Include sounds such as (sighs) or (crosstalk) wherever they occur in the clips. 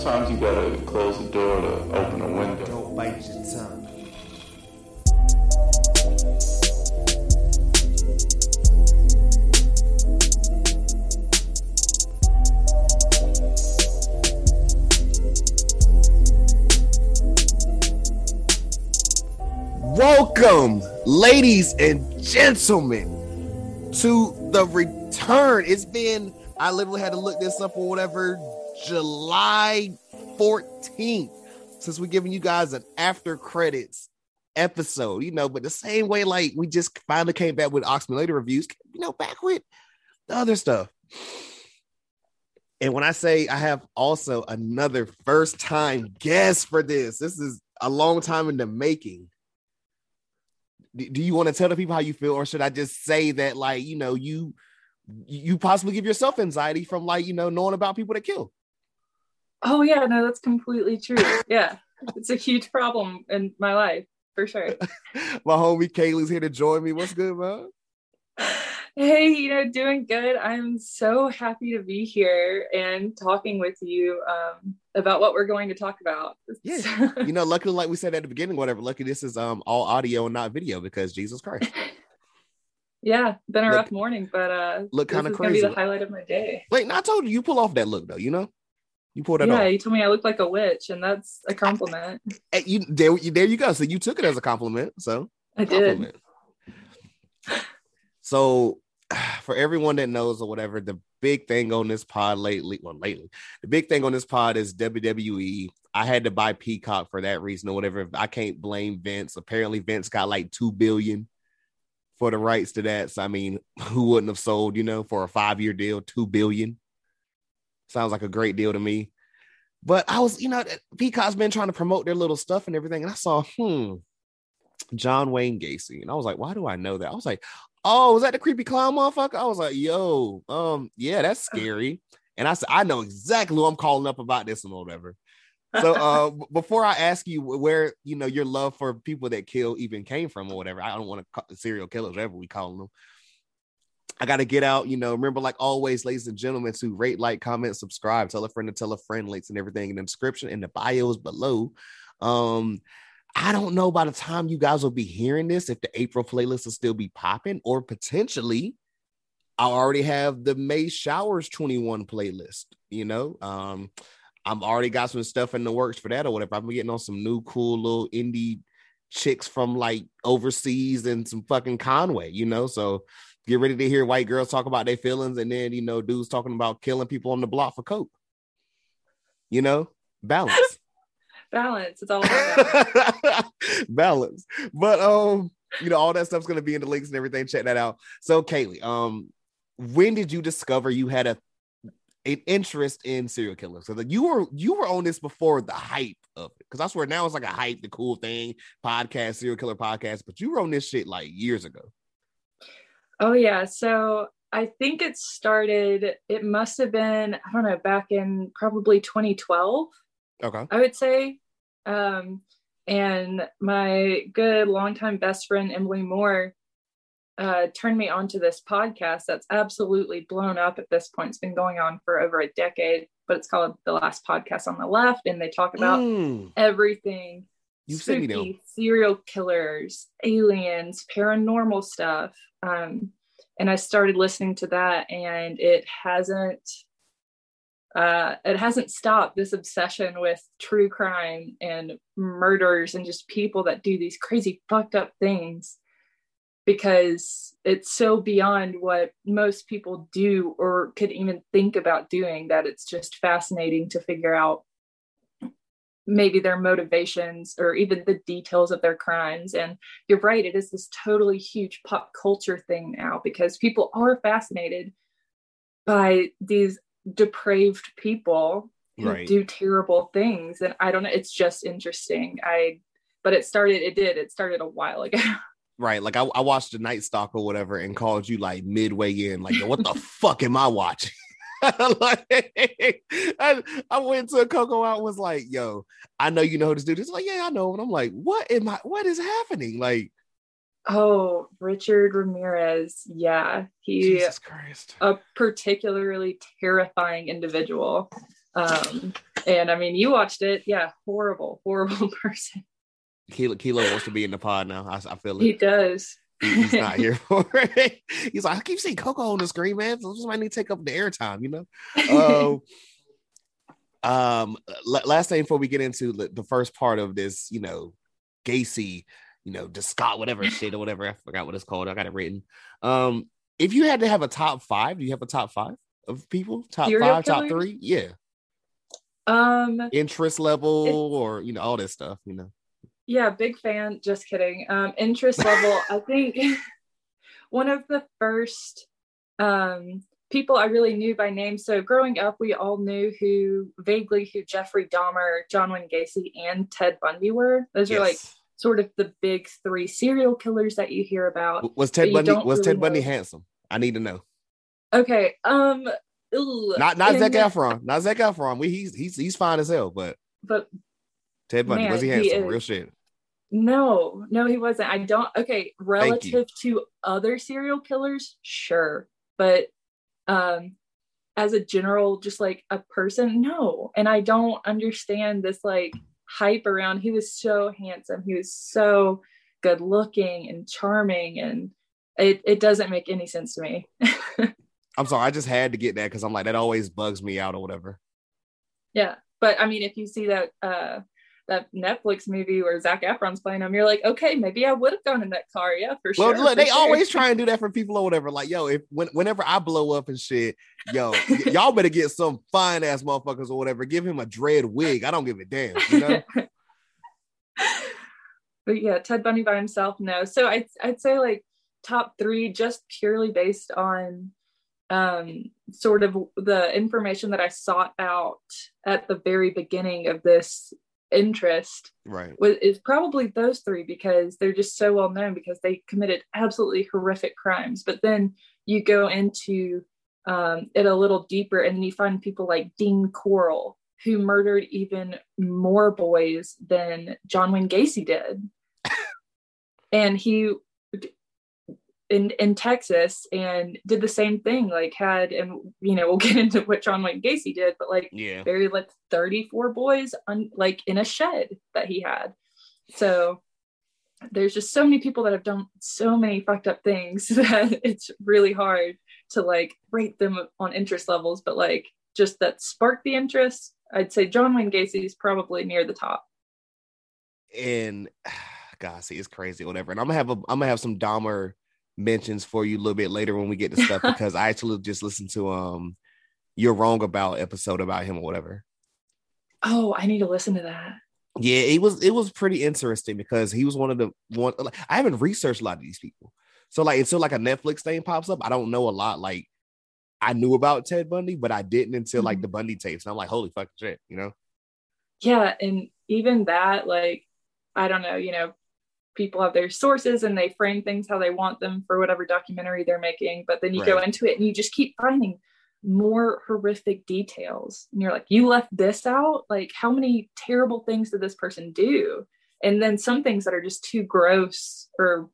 Sometimes you gotta close the door to open a window. Don't bite your tongue. Welcome, ladies and gentlemen, to the return. It's been, I literally had to look this up or whatever, July 14th, since we're giving you guys an after credits episode, you know, but the same way, like we just finally came back with Oxmulator reviews, you know, back with the other stuff. And when I say I have also another first time guest for this, this is a long time in the making. Do you want to tell the people how you feel, or should I just say that, like, you know, you you possibly give yourself anxiety from like, you know, knowing about people that kill? Oh yeah, no, that's completely true. Yeah, it's a huge problem in my life for sure. (laughs) My homie Kaylee's here to join me. What's good, man? Hey, you know, doing good. I'm so happy to be here and talking with you um, about what we're going to talk about. Yeah. (laughs) you know, luckily, like we said at the beginning, whatever. Lucky this is um all audio and not video because Jesus Christ. yeah, been a Look- rough morning, but uh, look kinda crazy gonna be the highlight of my day. Wait, no, I told you you pull off that look though. You know, you pulled that yeah, off. you told me I looked like a witch, and that's a compliment. Hey, you there, you there you go. So you took it as a compliment. So I did. So, (sighs) for everyone that knows or whatever, the big thing on this pod lately, well, lately, the big thing on this pod is WWE. I had to buy Peacock for that reason or whatever. I can't blame Vince. Apparently, Vince got like two billion for the rights to that. So, I mean, (laughs) who wouldn't have sold, you know, for a five year deal, two billion? Sounds like a great deal to me. But I was, you know, Peacock's been trying to promote their little stuff and everything. And I saw, hmm, John Wayne Gacy. And I was like, why do I know that? I was like, oh, was that the creepy clown motherfucker? I was like, yo, um, yeah, that's (laughs) scary. And I said, I know exactly who I'm calling up about this and whatever. So uh (laughs) before I ask you where you know your love for people that kill even came from or whatever, I don't want to call serial killers, whatever we call them. I got to get out, you know. Remember, like always, ladies and gentlemen, to rate, like, comment, subscribe, tell a friend to tell a friend, links and everything in the description and the bios below. Um, I don't know by the time you guys will be hearing this if the April playlist will still be popping, or potentially I already have the May Showers 21 playlist, you know. Um, I'm already got some stuff in the works for that or whatever. I'm getting on some new cool little indie chicks from like overseas and some fucking Conway, you know. So get ready to hear white girls talk about their feelings and then you know dudes talking about killing people on the block for coke. You know, balance. (laughs) Balance. It's all about balance. (laughs) balance. But um, you know, all that stuff's gonna be in the links and everything. Check that out. So, Kaylee, um, when did you discover you had a an interest in serial killers? So like you were you were on this before the hype of it. Because I swear now it's like a hype, the cool thing, podcast, serial killer podcast, but you were on this shit like years ago. Oh yeah. So I think it started, it must have been, I don't know, back in probably 2012, Okay. I would say. Um, and my good longtime best friend Emily Moore uh, turned me onto this podcast that's absolutely blown up at this point. It's been going on for over a decade, but it's called The Last Podcast on the Left, and they talk about Mm, everything you sent me serial killers, aliens, paranormal stuff. Um, and I started listening to that, and it hasn't uh, it hasn't stopped this obsession with true crime and murders and just people that do these crazy fucked up things because it's so beyond what most people do or could even think about doing that it's just fascinating to figure out maybe their motivations or even the details of their crimes. And you're right, it is this totally huge pop culture thing now because people are fascinated by these depraved people who Right. do terrible things. And I don't know, it's just interesting. I but it started, it did, it started a while ago. (laughs) Right. Like I, I watched the Night Stalker or whatever and called you like midway in, like, yo, what the (laughs) fuck am I watching? (laughs) like, I, I went to a Coco out was like, yo, I know you know who to do. this dude is. Like, yeah, I know. And I'm like, what am I what is happening? Like, oh, Richard Ramirez. Yeah. He Jesus Christ. a particularly terrifying individual. Um, and I mean, you watched it. Yeah, horrible, horrible (laughs) person. Kilo, Kilo wants to be in the pod now. I, I feel it. He does. He- he's not (laughs) here for it. He's like, I keep seeing Coco on the screen, man. So somebody need to take up the airtime, you know. Um, (laughs) um, la- last thing before we get into the, the first part of this, you know, Gacy, you know, the Scott, whatever (laughs) shit or whatever. I forgot what it's called. I got it written. Um, if you had to have a top five, do you have a top five of people? Top Serial five, top three? Yeah. Um, Interest level or you know, all this stuff, you know. Yeah, big fan. Just kidding. Um, interest level. (laughs) I think (laughs) one of the first um people I really knew by name. So growing up, we all knew who vaguely who Jeffrey Dahmer, John Wayne Gacy, and Ted Bundy were. Those are like sort of the big three serial killers that you hear about. Was Ted Bundy was really Ted Bundy know. handsome? I need to know. Okay. Um. Not not In Zac Efron. Not Zac Efron. We he's he's he's fine as hell, but But Ted Bundy was he Man, he handsome? is. Real shit. no, no, he wasn't. I don't. Okay, relative to other serial killers, sure, but um, as a general, just like a person, no. And I don't understand this like hype around. He was so handsome. He was so good looking and charming, and it it doesn't make any sense to me. (laughs) I'm sorry, I just had to get that because I'm like that always bugs me out or whatever. Yeah, but I mean, if you see that uh that Netflix movie where Zac Efron's playing him, you're like, okay, maybe I would have gone in that car. Yeah, for sure. Well, sure. look, for they sure. always try and do that for people or whatever. Like, yo, if when, whenever I blow up and shit, yo, y- y'all better get some fine ass motherfuckers or whatever. Give him a dread wig. I don't give a damn. You know? (laughs) but yeah, Ted Bundy by himself, no. So I'd I'd say like top three, just purely based on um sort of the information that I sought out at the very beginning of this interest right. was is probably those three because they're just so well known because they committed absolutely horrific crimes. But then you go into um, it a little deeper, and then you find people like Dean Corll who murdered even more boys than John Wayne Gacy did, (laughs) and he in in Texas and did the same thing. Like had and you know we'll (laughs) get into what John Wayne Gacy did, but like Yeah. buried like 34 boys on like in a shed that he had. So there's just so many people that have done so many fucked up things (laughs) that it's really hard to like rate them on interest levels, but like just that sparked the interest. I'd say John Wayne Gacy is probably near the top. and (sighs) God, see, it's crazy, whatever. And I'm gonna have a, I'm gonna have some Dahmer mentions for you a little bit later when we get to stuff (laughs) because I actually just listened to um, you're wrong about episode about him or whatever. Oh, I need to listen to that. Yeah, it was it was pretty interesting because he was one of the one. Like, I haven't researched a lot of these people, so like until like a Netflix thing pops up, I don't know a lot. Like I knew about Ted Bundy, but I didn't until like Mhm. the Bundy tapes, and I'm like, holy fucking shit, you know? yeah and even that like i don't know you know people have their sources and they frame things how they want them for whatever documentary they're making but then you go into it and you just keep finding more horrific details. And you're like you left this out? Like how many terrible things did this person do? And then some things that are just too gross or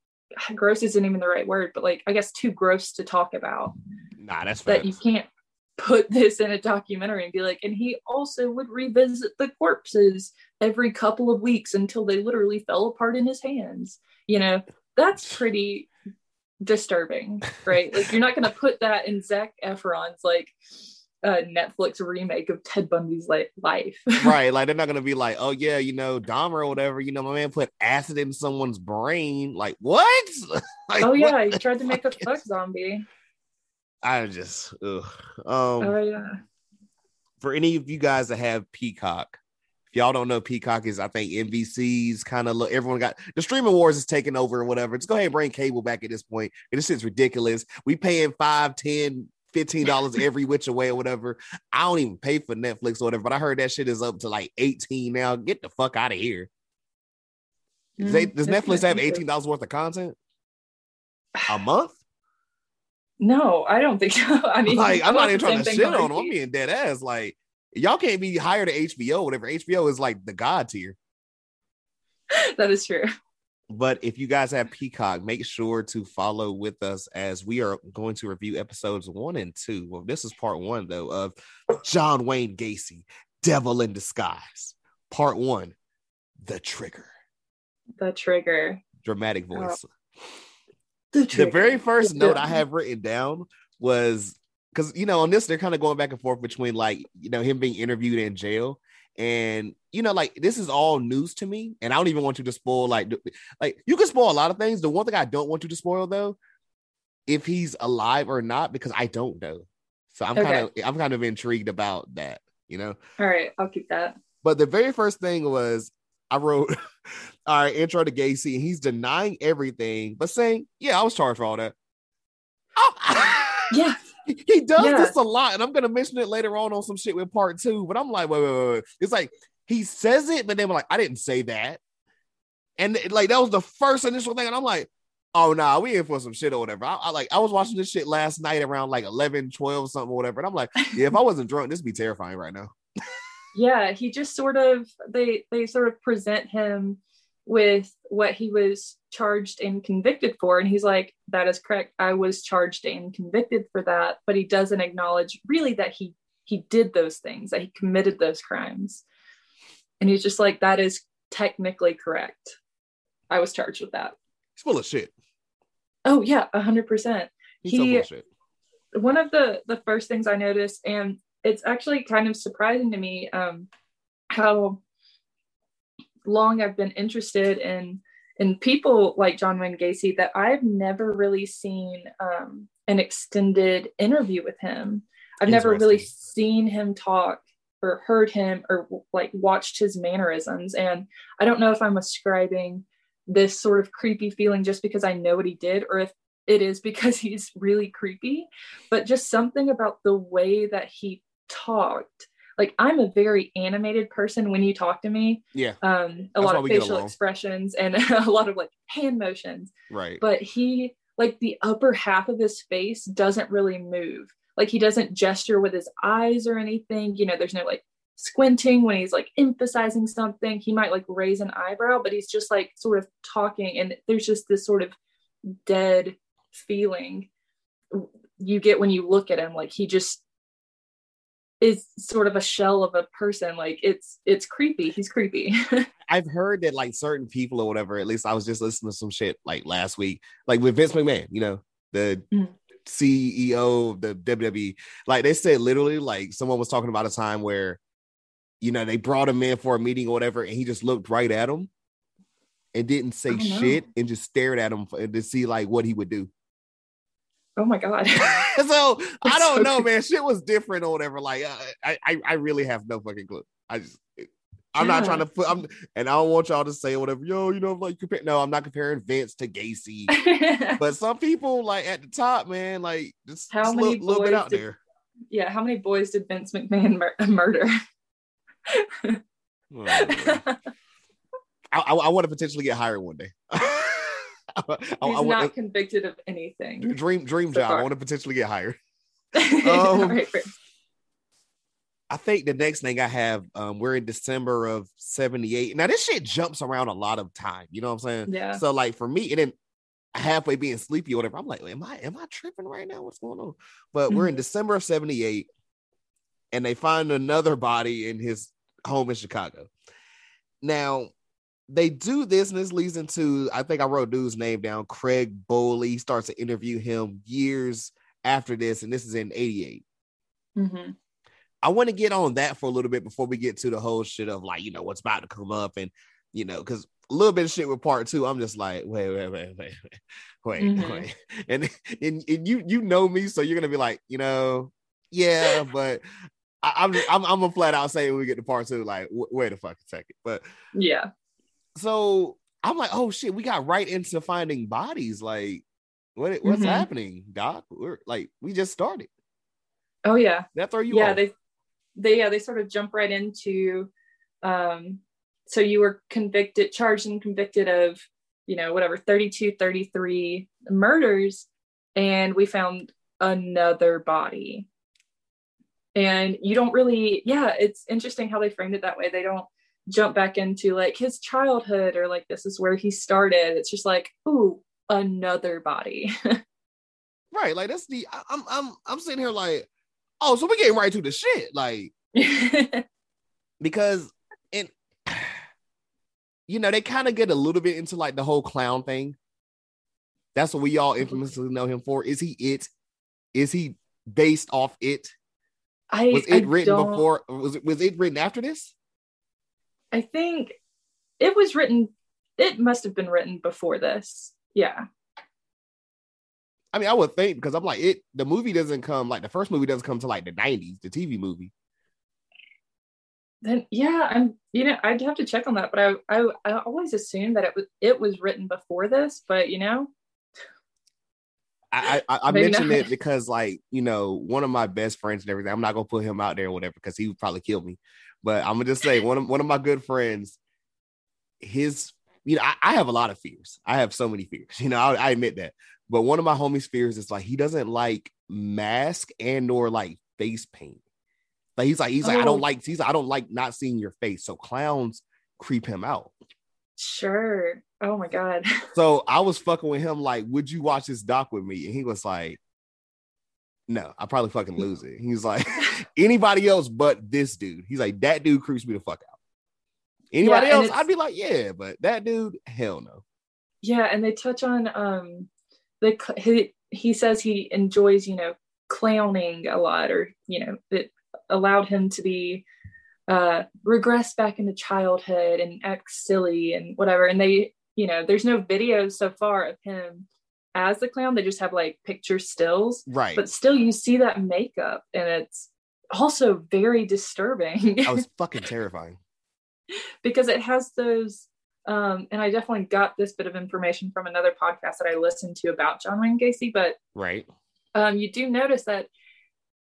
(sighs) gross isn't even the right word but like i guess too gross to talk about Nah, that's that you can't put this in a documentary and be like, and he also would revisit the corpses every couple of weeks until they literally fell apart in his hands. You know, that's pretty disturbing, right? like you're not gonna put that in Zac Efron's like uh, Netflix remake of Ted Bundy's like life. (laughs) right. Like they're not gonna be like, oh yeah, you know, Dahmer or whatever. You know, my man put acid in someone's brain. Like what? (laughs) like, oh yeah, he tried to make a fuck zombie. I just, ugh. um, Oh yeah. for any of you guys that have Peacock, if y'all don't know, Peacock is I think NBC's kind of look. Everyone got the streaming wars is taking over or whatever. Just go ahead and bring cable back at this point. And This shit's ridiculous. We paying five, ten, fifteen dollars (laughs) every which way or whatever. I don't even pay for Netflix or whatever, but I heard that shit is up to like eighteen now. Get the fuck out of here. Does, they, Mm, does Netflix have eighteen dollars worth of content a month? No, I don't think (laughs) so. I mean, like I'm not even trying to shit on them. I'm being dead ass. Like y'all can't be higher than HBO, whatever. HBO is like the god tier. (laughs) that is true. But if you guys have Peacock, make sure to follow with us as we are going to review episodes one and two. Well, this is part one though of John Wayne Gacy, devil in disguise. Part one, the trigger. The trigger. Dramatic voice. Oh. The, the, very first yeah. note I have written down was because you know on this they're kind of going back and forth between like you know him being interviewed in jail and you know like this is all news to me and i don't even want you to spoil like like you can spoil a lot of things. The one thing i don't want you to spoil though if he's alive or not because i don't know. So i'm okay. kind of i'm kind of intrigued about that you know? All right i'll keep that. But the very first thing was i wrote (laughs) all right intro to gacy and he's denying everything but saying yeah i was charged for all that oh. (laughs) yeah he does yeah. this a lot, and I'm gonna mention it later on on some shit with part two. But I'm like, wait, wait, wait, wait. It's like he says it, but then we're like, I didn't say that, and like that was the first initial thing, and I'm like, oh nah, we in for some shit or whatever. I, I, like I was watching this shit last night around like 11, 12, something or whatever, and I'm like, yeah, if I wasn't drunk, this would be terrifying right now. (laughs) yeah, he just sort of they they sort of present him with what he was charged and convicted for. And he's like, that is correct. I was charged and convicted for that. But he doesn't acknowledge really that he he did those things, that he committed those crimes. And he's just like, that is technically correct. I was charged with that. He's full of shit. Oh yeah, a hundred percent. He one of the the first things I noticed, and it's actually kind of surprising to me, um, how long I've been interested in in people like John Wayne Gacy that I've never really seen um, an extended interview with him. I've never really seen him talk or heard him or like watched his mannerisms. And I don't know if I'm ascribing this sort of creepy feeling just because I know what he did or if it is because (laughs) he's really creepy, but just something about the way that he talked like I'm a very animated person when you talk to me. Yeah. Um, a That's lot of facial expressions and (laughs) a lot of like hand motions. Right. But he like the upper half of his face doesn't really move. Like he doesn't gesture with his eyes or anything. You know, there's no like squinting when he's like emphasizing something. He might like raise an eyebrow, but he's just like sort of talking and there's just this sort of dead feeling you get when you look at him like he just is sort of a shell of a person like it's it's creepy. He's creepy. (laughs) I've heard that like certain people or whatever at least i was just listening to some shit like last week like with vince mcmahon you know the mm. ceo of the wwe like they said literally like someone was talking about a time where you know they brought him in for a meeting or whatever and he just looked right at him and didn't say shit and just stared at him to see like what he would do Oh my god. (laughs) so (laughs) I don't so know, man. Shit was different or whatever. Like uh, I, I, I really have no fucking clue. I just, I'm yeah. not trying to put. I'm, and I don't want y'all to say whatever. Yo, you know, like compare. No, I'm not comparing Vince to Gacy. (laughs) but some people, like at the top, man, like just, how just many little, bit out did, there. Yeah, how many boys did Vince McMahon mur- murder? oh, I, I, I want to potentially get hired one day. (laughs) He's I, I, not I, convicted of anything. Dream dream so job. Far. I want to potentially get hired. (laughs) Um, right, right. I think the next thing I have, um, we're in December of 78. Now, this shit jumps around a lot of time. You know what I'm saying? Yeah. So, like, for me, it didn't halfway being sleepy or whatever. I'm like, am I am I tripping right now? What's going on? But mm-hmm. we're in mm-hmm. December of 78, and they find another body in his home in Chicago. Now, they do this, and this leads into I think I wrote dude's name down. Craig Bowley starts to interview him years after this, and this is in '88. Mm-hmm. I want to get on that for a little bit before we get to the whole shit of like you know what's about to come up, and you know because a little bit of shit with part two. I'm just like wait wait wait wait (laughs) wait mm-hmm. wait, (laughs) and, and and you you know me, so you're gonna be like you know yeah, but I, am I'm, I'm I'm a flat out say when we get to part two, like wait a fucking second. But yeah, so I'm like, oh shit, we got right into finding bodies. Like, what what's mm-hmm. happening, Doc? We're like, we just started. Oh yeah. That throw you yeah, off. they they yeah, they sort of jump right into um so you were convicted, charged and convicted of, you know, whatever, 32, 33 murders, and we found another body. And you don't really, yeah, it's interesting how they framed it that way. They don't jump back into like his childhood or like this is where he started. It's just like, ooh, another body. (laughs) right. Like that's the I'm I'm I'm sitting here like, oh, so we getting right to the shit. Like (laughs) because and (sighs) you know they kind of get a little bit into like the whole clown thing. That's what we all mm-hmm. infamously know him for. Is he it? Is he based off it? I Was it I written don't- before? Was it was it written after this? I think it was written. It must have been written before this. Yeah. I mean, I would think because I'm like it. The movie doesn't come like the first movie doesn't come to like the '90s, the TV movie. Then yeah, I'm. You know, I'd have to check on that, but I I, I always assumed that it was it was written before this. But you know, I I, I mentioned it because like you know one of my best friends and everything. I'm not gonna put him out there or whatever because he would probably kill me. But I'm gonna just say one of one of my good friends, his you know I, I have a lot of fears. I have so many fears. (laughs) You know I, I admit that. But one of my homies' fears is like he doesn't like mask and nor like face paint. Like he's like he's like I Oh. don't like he's like, I don't like not seeing your face. So clowns creep him out. sure. Oh my god. (laughs) So I was fucking with him, like, would you watch this doc with me? And he was like, No, I probably fucking lose it. He's like, (laughs) (laughs) anybody else but this dude. He's like, that dude creeps me the fuck out. Anybody Yeah, else, I'd be like, yeah, but that dude, hell no. Yeah, and they touch on um the he he says he enjoys you know clowning a lot, or you know it allowed him to be uh regress back into childhood and act silly and whatever. And they you know there's no videos so far of him as the clown. They just have like picture stills, Right. but still you see that makeup, and it's also very disturbing. (laughs) I was (laughs) fucking terrifying. because it has those um and i definitely got this bit of information from another podcast that i listened to about john wayne gacy but Right. um you do notice that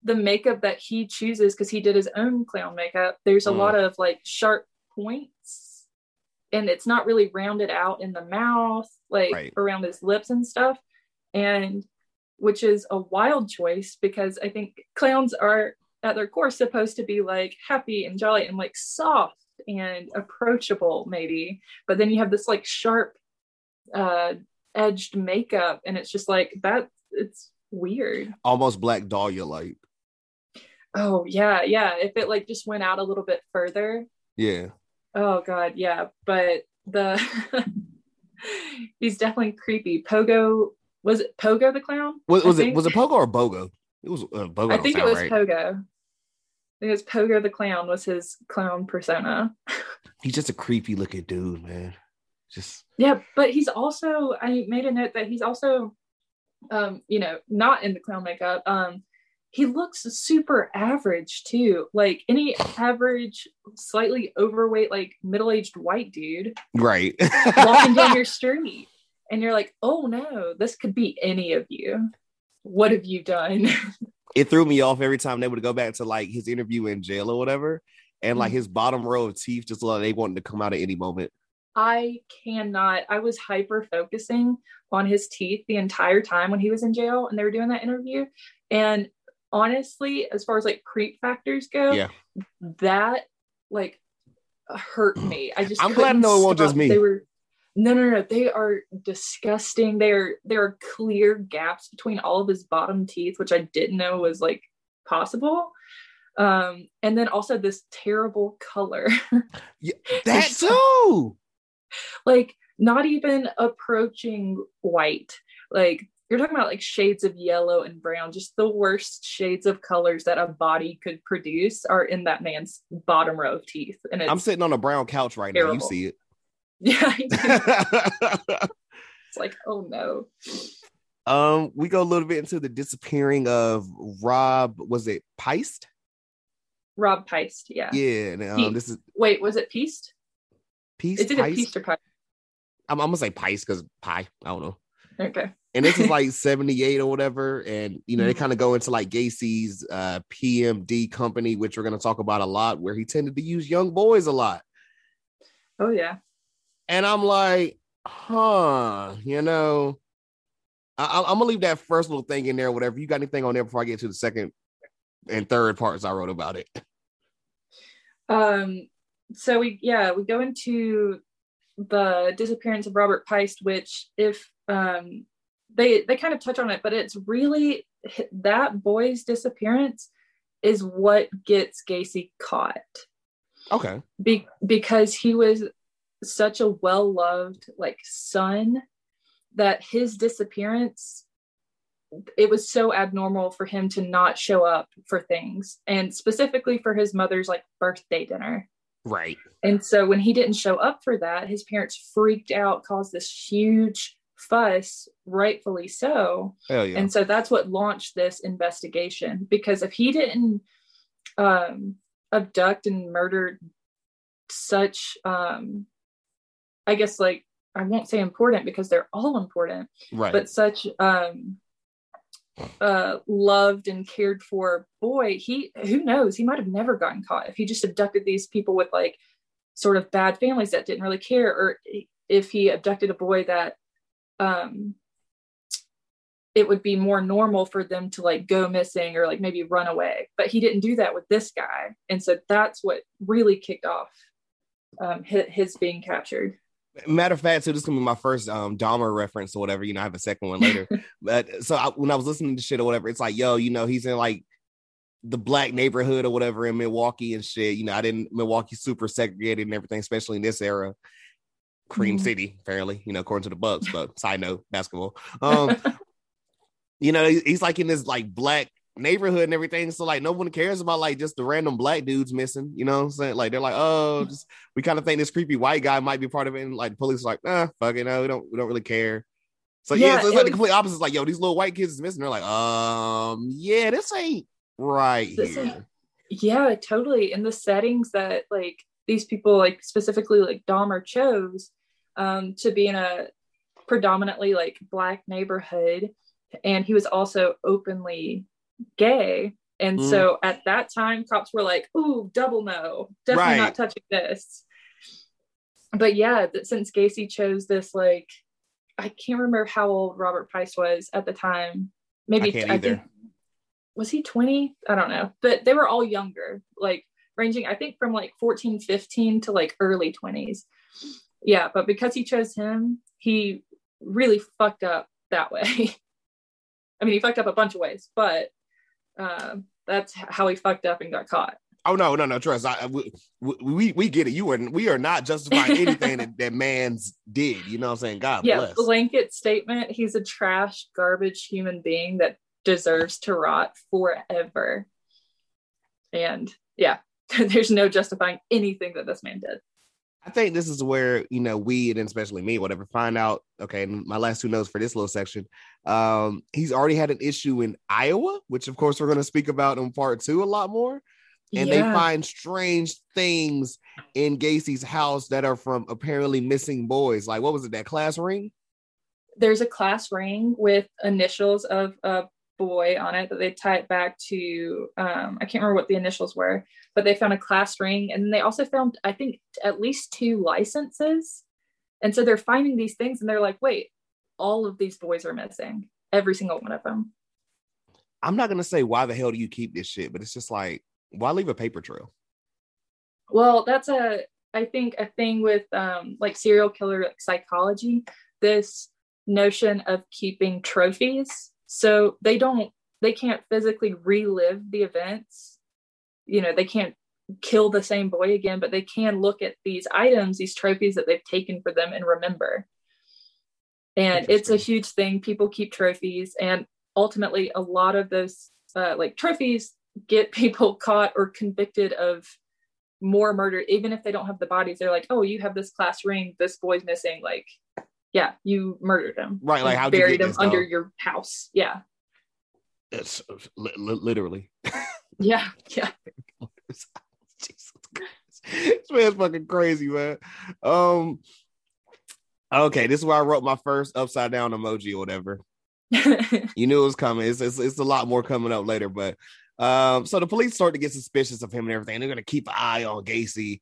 the makeup that he chooses because he did his own clown makeup there's a Mm. lot of like sharp points and it's not really rounded out in the mouth like Right. around his lips and stuff and which is a wild choice because i think clowns are at their core supposed to be like happy and jolly and like soft and approachable maybe but then you have this like sharp uh edged makeup and it's just like that it's weird Almost Black Dahlia like. oh yeah yeah if it like just went out a little bit further Yeah. Oh god yeah but the (laughs) he's definitely creepy pogo was it pogo the clown Was, was it was it Pogo or Bogo? It was uh, Bogo. i think it was right. pogo I think it was Pogo the clown was his clown persona. (laughs) He's just a creepy looking dude, man. Just Yeah, but he's also I made a note that he's also um, you know, not in the clown makeup. Um he looks super average too. Like any average, slightly overweight, like middle-aged white dude right. walking down your (laughs) street. And you're like, oh no, this could be any of you. What have you done? (laughs) it threw me off every time they would go back to like his interview in jail or whatever, and like Mhm. his bottom row of teeth just like they wanted to come out at any moment. I cannot. I was hyper focusing on his teeth the entire time when he was in jail and they were doing that interview. And honestly, as far as like creep factors go, Yeah. that like hurt me. I just I'm glad no, it wasn't just me. They were no, no, no. They are disgusting. They are there are clear gaps between all of his bottom teeth, which I didn't know was like possible. Um, and then also this terrible color. (laughs) That so- too. like not even approaching white like you're talking about like shades of yellow and brown just the worst shades of colors that a body could produce are in that man's bottom row of teeth and it's I'm sitting on a brown couch right now. You see it. (laughs) yeah it. (laughs) it's like oh no um, we go a little bit into the disappearing of Rob. Was it Piest? rob piest yeah, Yeah. And, um, this is wait was it piest Piest. it's either Piest? piest or piest I'm, I'm gonna say Piest because pie. I don't know. Okay. And this is like 78 or whatever and you know they Mhm. kind of go into like gacy's uh pmd company which we're going to talk about a lot where he tended to use young boys a lot. Oh yeah. And i'm like huh you know? I, I- i'm gonna leave that first little thing in there whatever. You got anything on there before i get to the second and third parts i wrote about it? Um so we yeah we go into the disappearance of robert piest which if um they they kind of touch on it but it's really that boy's disappearance is what gets gacy caught Okay. Be- because he was such a well loved like son that his disappearance it was so abnormal for him to not show up for things and specifically for his mother's like birthday dinner Right. and so when he didn't show up for that his parents freaked out caused this huge fuss rightfully so yeah. and so that's what launched this investigation because if he didn't um, abduct and murder such um, i guess like i won't say important because they're all important right. but such um uh loved and cared for boy he who knows he might have never gotten caught if he just abducted these people with like sort of bad families that didn't really care or if he abducted a boy that um it would be more normal for them to like go missing or like maybe run away but he didn't do that with this guy and so that's what really kicked off um his, his being captured Matter of fact, so this is gonna be my first um Dahmer reference or whatever. You know, I have a second one later. (laughs) but so I, when I was listening to shit or whatever, it's like, yo, you know, he's in like the black neighborhood or whatever in Milwaukee and shit. You know, I didn't Milwaukee super segregated and everything, especially in this era. Cream Mhm. City, apparently, you know, according to the Bucks. But (laughs) side note, basketball. Um, you know, he's like in this like black neighborhood and everything. So like no one cares about like just the random black dudes missing. You know what I'm saying? Like they're like, oh, just we kind of think this creepy white guy might be part of it. And like the police are like, ah, fuck it, no, we don't we don't really care. So yeah, Yeah, so it's it like the complete opposite. It's like, yo, these little white kids is missing. They're like, um, yeah, this ain't right This here. ain't- yeah totally in the settings that like these people like specifically like dahmer chose um to be in a predominantly like black neighborhood. And he was also openly gay. And Mm. so at that time cops were like ooh double no. Definitely Right. not touching this. But yeah since gacy chose this like i can't remember how old robert price was at the time. Maybe I either. think was he 20 i don't know. But they were all younger like ranging i think from like 14 15 to like early 20s yeah but because he chose him he really fucked up that way (laughs) i mean he fucked up a bunch of ways but um, that's how he fucked up and got caught Oh no, no, no, trust. I, we, we we get it. You are we are not justifying anything that, that man's did. You know what I'm saying? God yeah bless. blanket statement he's a trash garbage human being that deserves to rot forever and yeah (laughs) there's no justifying anything that this man did I think this is where you know we and especially me, whatever, find out. Okay, my last two notes for this little section. Um, he's already had an issue in Iowa, which of course we're going to speak about in part two a lot more. And they find strange things in Gacy's house that are from apparently missing boys. Like what was it? That class ring? there's a class ring with initials of a boy on it that they tie it back to um, i can't remember what the initials were but they found a class ring and they also found i think at least two licenses. And so they're finding these things and they're like wait all of these boys are missing every single one of them. I'm not gonna say why the hell do you keep this shit, but it's just like why leave a paper trail? well that's a i think a thing with um, like serial killer psychology this notion of keeping trophies so they don't they can't physically relive the events. You know they can't kill the same boy again but they can look at these items these trophies that they've taken for them and remember. And it's a huge thing. People keep trophies and ultimately a lot of those uh, like trophies get (laughs) people caught or convicted of more murder. Even if they don't have the bodies they're like oh you have this class ring. This boy's missing. Like yeah you murdered him Right, like, you buried him under dog? your house yeah It's li- li- literally. (laughs) yeah yeah Jesus Christ. This man's fucking crazy, man. Um okay, this is where I wrote my first upside down emoji or whatever. (laughs) You knew it was coming. It's, it's, it's a lot more coming up later, but um, so the police start to get suspicious of him and everything. They're gonna keep an eye on Gacy,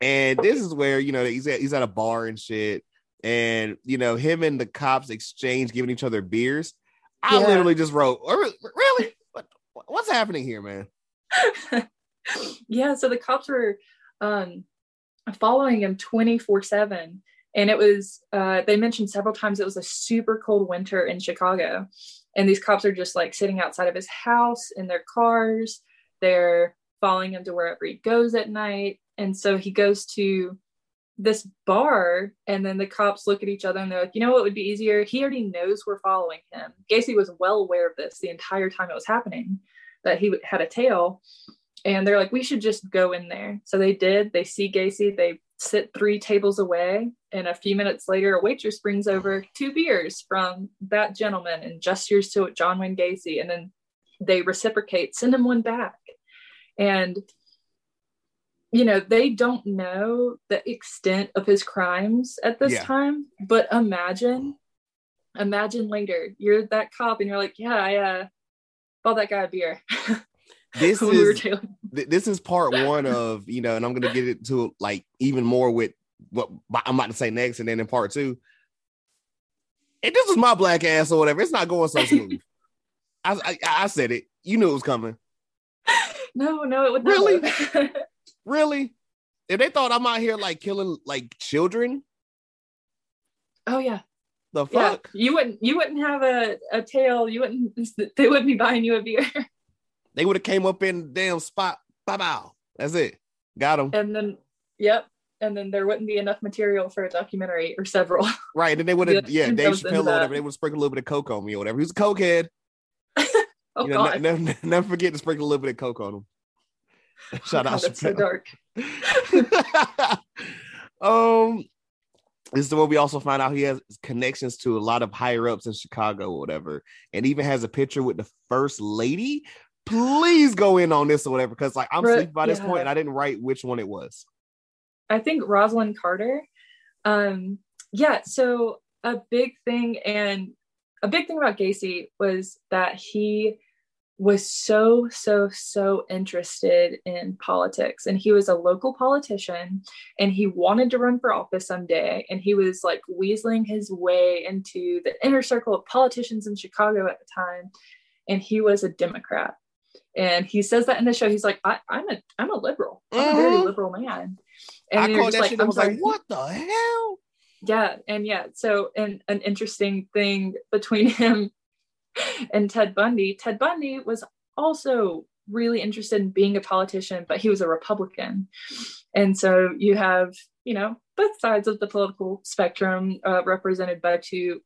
and this is where you know he's at he's at a bar and shit, and you know him and the cops exchange giving each other beers. I Yeah. literally just wrote, "Oh, really? What, what's happening here, man? (laughs) yeah so the cops were um following him 24 7 and it was uh they mentioned several times it was a super cold winter in chicago and these cops are just like sitting outside of his house in their cars they're following him to wherever he goes at night and so he goes to this bar and then the cops look at each other and they're like you know what would be easier? He already knows we're following him. Gacy was well aware of this the entire time it was happening that he had a tail and they're like we should just go in there. So they did. They see gacy. They sit three tables away and a few minutes later a waitress brings over two beers from that gentleman and gestures to john wayne gacy and then they reciprocate send him one back. And you know they don't know the extent of his crimes at this Yeah. time but imagine imagine later you're that cop and you're like yeah i uh bought that guy a beer (laughs) This is th- this is part one of you know, and I'm gonna get into like even more with what I'm about to say next, and then in part two. If this was my black ass or whatever, it's not going so smooth. (laughs) I, I I said it. You knew it was coming. no no it would Really? (laughs) Really? If they thought I'm out here like killing like children, oh yeah the yeah fuck? you wouldn't you wouldn't have a, a tail you wouldn't (laughs) they wouldn't be buying you a beer They would have came up in the damn spot. Bow bow. That's it. Got them. and then yep and then there wouldn't be enough material for a documentary or several (laughs) Right. And then they would have, Yeah, yeah, Dave Chappelle or whatever. They would sprinkle a little bit of coke on me or whatever. He was a cokehead. (laughs) oh you know, god, ne- never, never forget to sprinkle a little bit of coke on him. (laughs) Shout Oh, out that's so dark (laughs) um, this is where we also find out he has connections to a lot of higher ups in Chicago or whatever, and even has a picture with the first lady. Please go in on this or whatever, because like I'm asleep by this yeah. point, and I didn't write which one it was. I think Rosalynn Carter. Um, yeah, so a big thing and a big thing about Gacy was that he was so, so, so interested in politics. And he was a local politician and he wanted to run for office someday. And he was like weaseling his way into the inner circle of politicians in Chicago at the time. And he was a Democrat. And he says that in the show. He's like, I, I'm a I'm a liberal. I'm a very Mhm. liberal man. And I you're called just that shit. I was like, what the hell? Yeah, and yeah, so and an interesting thing between (laughs) him and Ted Bundy. Ted Bundy was also really interested in being a politician, but he was a Republican, and so you have you know both sides of the political spectrum uh, represented by two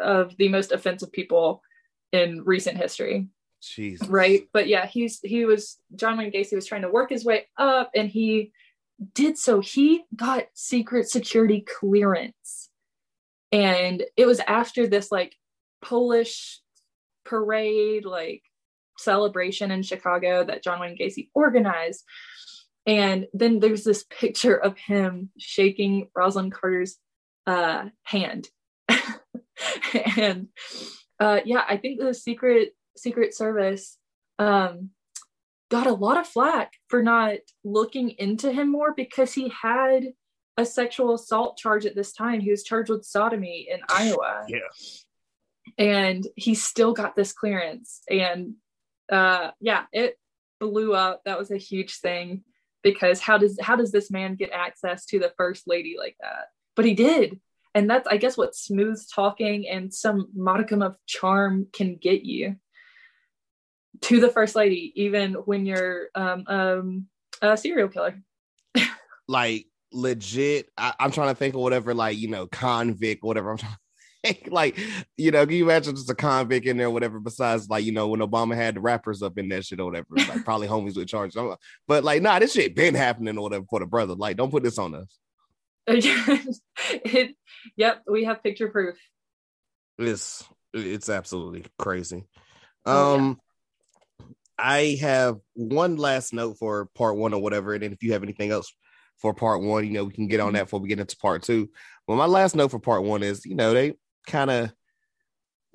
of the most offensive people in recent history. Jesus. right? But yeah he's he was john wayne gacy was trying to work his way up and he did so. He got secret security clearance. And it was after this like polish parade like celebration in chicago that john wayne gacy organized. And then there's this picture of him shaking rosalynn carter's uh hand. (laughs) And uh yeah i think the secret secret service um got a lot of flack for not looking into him more because he had a sexual assault charge at this time. He was charged with sodomy in iowa. Yeah. And he still got this clearance. And uh yeah it blew up. That was a huge thing because how does how does this man get access to the first lady like that? But he did. And that's i guess what smooth talking and some modicum of charm can get you to the first lady even when you're um, um a serial killer. (laughs) Like legit I, i'm trying to think of whatever like you know convict whatever i'm trying to (laughs) think like you know can you imagine just a convict in there whatever besides like you know when obama had the rappers up in that shit or whatever like (laughs) probably homies with charges but like nah this shit been happening or whatever for the brother. Like don't put this on us. (laughs) It, yep we have picture proof. It's it's absolutely crazy. Oh, yeah. um i have one last note for part one or whatever and then if you have anything else for part one you know we can get on Mhm. that before we get into part two. Well my last note for part one is you know they kind of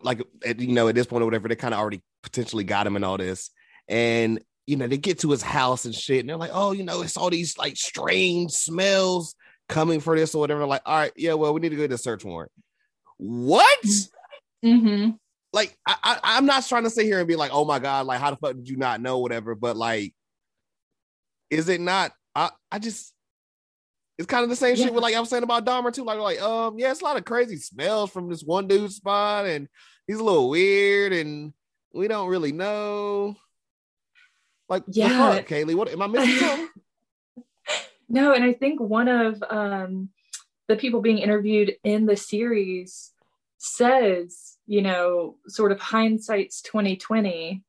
like at, you know at this point or whatever they kind of already potentially got him and all this and you know they get to his house and shit and they're like oh you know it's all these like strange smells coming for this or whatever like all right yeah well we need to go to search warrant what mm-hmm. like I, I I'm not trying to sit here and be like, oh my god, like how the fuck did you not know whatever? But like, is it not? I I just it's kind of the same Yeah. shit with like I was saying about Dahmer too. Like like um yeah, it's a lot of crazy smells from this one dude's spot, and he's a little weird, and we don't really know. Like Yeah. fuck, Kaylee? What am I missing (laughs) something? No, and I think one of um, the people being interviewed in the series says, you know, sort of hindsight's 2020.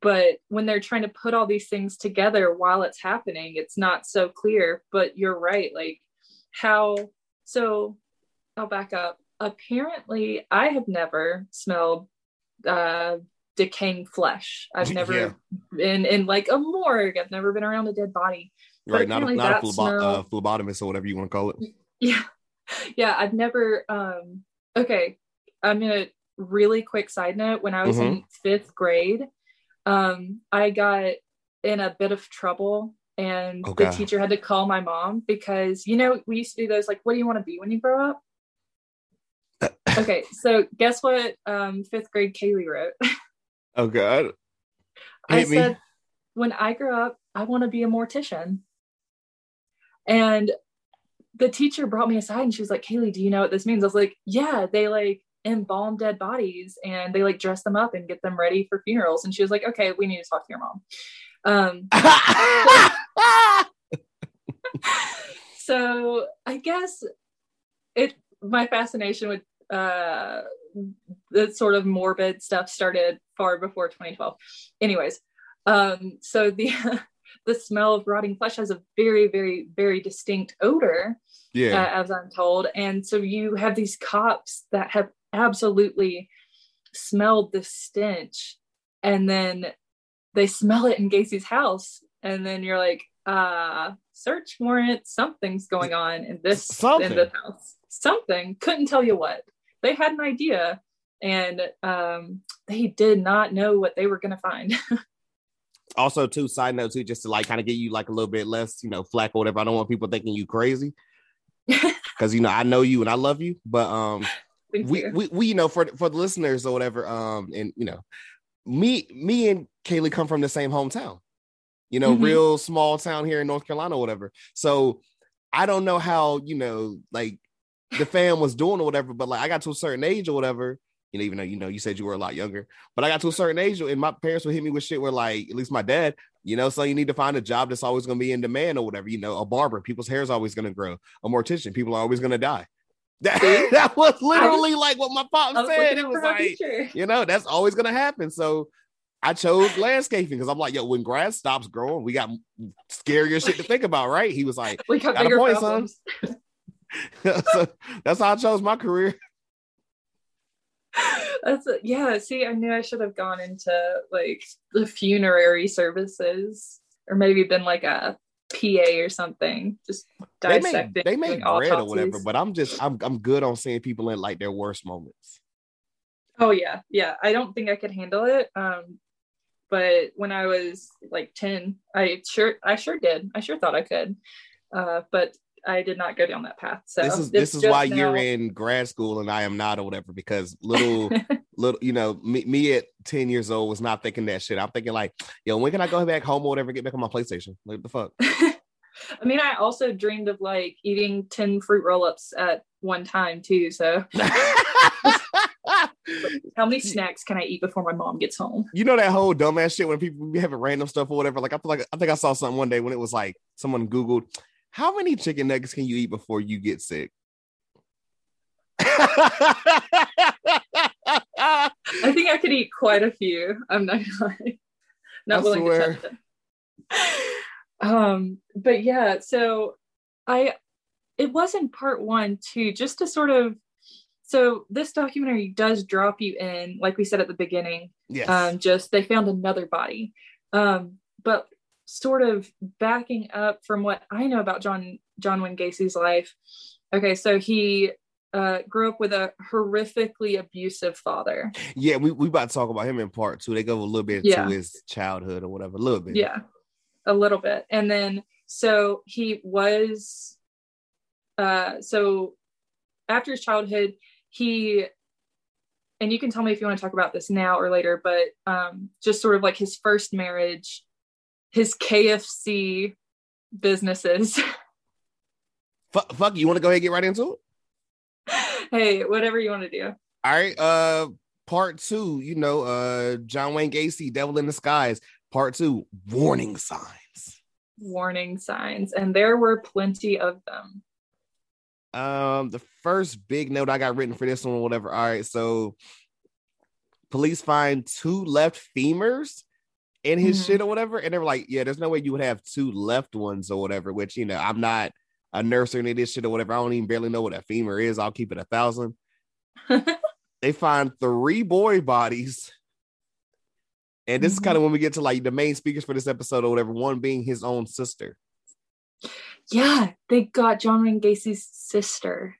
But when they're trying to put all these things together while it's happening, it's not so clear. But you're right. Like, how so I'll back up. Apparently, I have never smelled uh, decaying flesh. I've (laughs) never yeah. been in like a morgue. I've never been around a dead body. Right, not a, not a phlebo- smell, uh, phlebotomist or whatever you want to call it. (laughs) Yeah, yeah. I've never. um Okay, I'm gonna really quick side note. When I was mm-hmm. in fifth grade, um, I got in a bit of trouble and oh, the teacher had to call my mom because you know we used to do those like what do you want to be when you grow up? (laughs) Okay so guess what um fifth grade kaylee wrote? (laughs) Oh god. Hit i me. said when i grow up i want to be a mortician. And the teacher brought me aside and she was like kaylee do you know what this means? I was like yeah they like embalm dead bodies and they like dress them up and get them ready for funerals and she was like okay we need to talk to your mom um, (laughs) so I guess it my fascination with uh, the sort of morbid stuff started far before 2012. Anyways, um, so the (laughs) the smell of rotting flesh has a very, very, very distinct odor. Yeah, uh, as I'm told, and so you have these cops that have absolutely smelled the stench, and then they smell it in Gacy's house, and then you're like, uh, search warrant, something's going on in this Something. in the house. Something. Couldn't tell you what. They had an idea and um, they did not know what they were gonna find. (laughs) also, too, side note too, just to like kind of get you like a little bit less, you know, flack or whatever. I don't want people thinking you crazy. (laughs) Cause you know, I know you and I love you, but um we, we we you know for for the listeners or whatever, um, and you know, me me and Kaylee come from the same hometown, you know, mm-hmm. real small town here in North Carolina or whatever. So I don't know how, you know, like the fam was doing or whatever, but like I got to a certain age or whatever, you know, even though you know you said you were a lot younger, but I got to a certain age and my parents would hit me with shit where like at least my dad, you know, so you need to find a job that's always gonna be in demand or whatever, you know, a barber, people's hair is always gonna grow, a mortician, people are always gonna die. That, (laughs) that was literally like what my pop said. It was like, you know, that's always gonna happen. So I chose landscaping because I'm like, yo, when grass stops growing, we got scarier shit to think about, right? He was like, (laughs) we got, a point, son. (laughs) so that's how I chose my career. That's a, yeah. See, I knew I should have gone into like the funerary services, or maybe been like a PA or something. Just dissecting. They make, they make bread or whatever, but I'm just I'm I'm good on seeing people in like their worst moments. Oh yeah, yeah. I don't think I could handle it. Um, but when I was like 10, I sure I sure did. I sure thought I could. Uh, but I did not go down that path. So this is this is why now... you're in grad school and I am not or whatever because little (laughs) little you know me, me at 10 years old was not thinking that shit. I'm thinking like, yo, when can I go back home or whatever, get back on my PlayStation? Like the fuck. (laughs) I mean, I also dreamed of like eating 10 fruit roll-ups at one time too. So (laughs) how many snacks can I eat before my mom gets home? You know that whole dumbass shit when people be having random stuff or whatever. Like I feel like I think I saw something one day when it was like someone Googled how many chicken nuggets can you eat before you get sick? I think I could eat quite a few. I'm not gonna lie. (laughs) not I willing swear. to touch it. Um, but yeah, so I it was in part one too, just to sort of so this documentary does drop you in, like we said at the beginning. Yes. Um, just they found another body. Um, but sort of backing up from what I know about John John Wayne Gacy's life. Okay, so he uh, grew up with a horrifically abusive father. Yeah, we we about to talk about him in part two. They go a little bit yeah. to his childhood or whatever, a little bit. Yeah, a little bit, and then so he was, uh, so after his childhood, he and you can tell me if you want to talk about this now or later but um, just sort of like his first marriage his kfc businesses. (laughs) Fuck, fuck you want to go ahead and get right into it? Hey whatever you want to do. All right uh part two you know uh john wayne gacy devil in disguise. Part two warning signs. Warning signs, and there were plenty of them. Um, the first big note I got written for this one, or whatever. All right, so police find two left femurs in his Mhm. shit or whatever, and they were like, "Yeah, there's no way you would have two left ones or whatever." Which you know, I'm not a nurse or any of this shit or whatever. I don't even barely know what a femur is. I'll keep it a thousand. (laughs) they find three boy bodies. And this is Mhm. kind of when we get to like the main speakers for this episode or whatever, one being his own sister. Yeah, they got John Wayne Gacy's sister,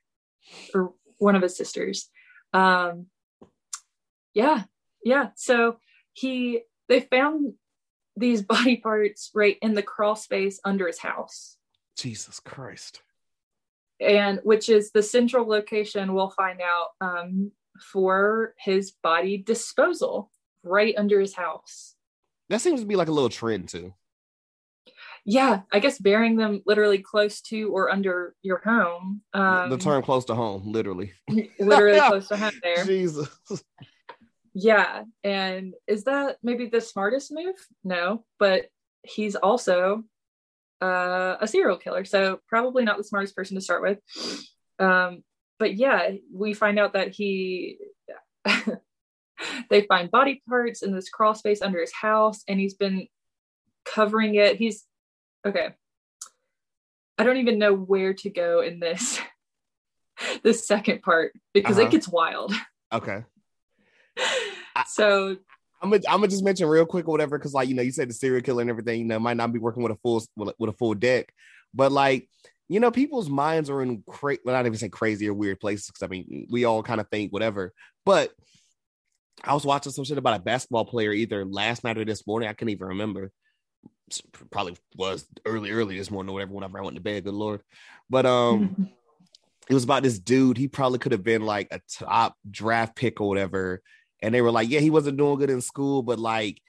or one of his sisters. Um, yeah, yeah. So he they found these (laughs) body parts right in the crawl space under his house, Jesus Christ. and which is the central location. We'll find out um, for his body disposal, right under his house. That seems to be like a little trend too. Yeah, I guess burying them literally close to or under your home. Um, the term close to home, literally. literally (laughs) close to home there. Jesus. Yeah. And is that maybe the smartest move? No, but he's also uh, a serial killer. So probably not the smartest person to start with. Um, but yeah, we find out that he, (laughs) they find body parts in this crawl space under his house and he's been covering it. He's, okay. I don't even know where to go in this. (laughs) this second part because Uh-huh. it gets wild. Okay. So I'm gonna I'm gonna just mention real quick or whatever, because like you know, you said the serial killer and everything, you know, might not be working with a full with a- full deck, but like you know, people's minds are in cra- well, not even say crazy or weird places. Because I mean, we all kind of think whatever. But I was watching some shit about a basketball player either last night or this morning. I can't even remember. Probably was early, early this morning or whatever. Whenever I went to bed, good lord. But um, (laughs) it was about this dude. He probably could have been like a top draft pick or whatever. And they were like, yeah, he wasn't doing good in school, but like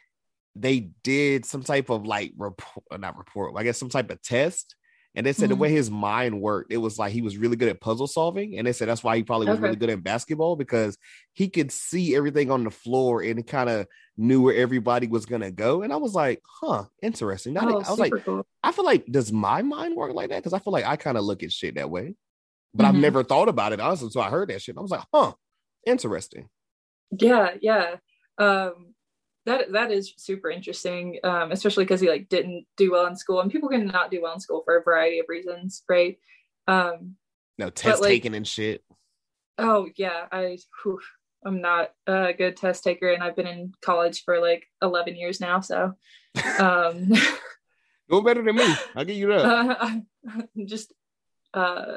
they did some type of like report, not report, I guess some type of test. And they said the Mhm. way his mind worked, it was like he was really good at puzzle solving. And they said that's why he probably was Okay. really good at basketball because he could see everything on the floor and he kind of knew where everybody was gonna go. And I was like, huh, interesting. Now, oh, I was like, cool. I feel like does my mind work like that? Because I feel like I kind of look at shit that way, but I've Mhm. never thought about it honestly. So I heard that shit. I was like, huh, interesting. Yeah, yeah. Um, that that is super interesting, um, especially because he like didn't do well in school, and people can not do well in school for a variety of reasons, right? Um, No test like- taking and shit. oh yeah, I whew, I'm not a good test taker, and I've been in college for like 11 years now, so um, (laughs) Go better than me. I'll give you that. (laughs) uh, just uh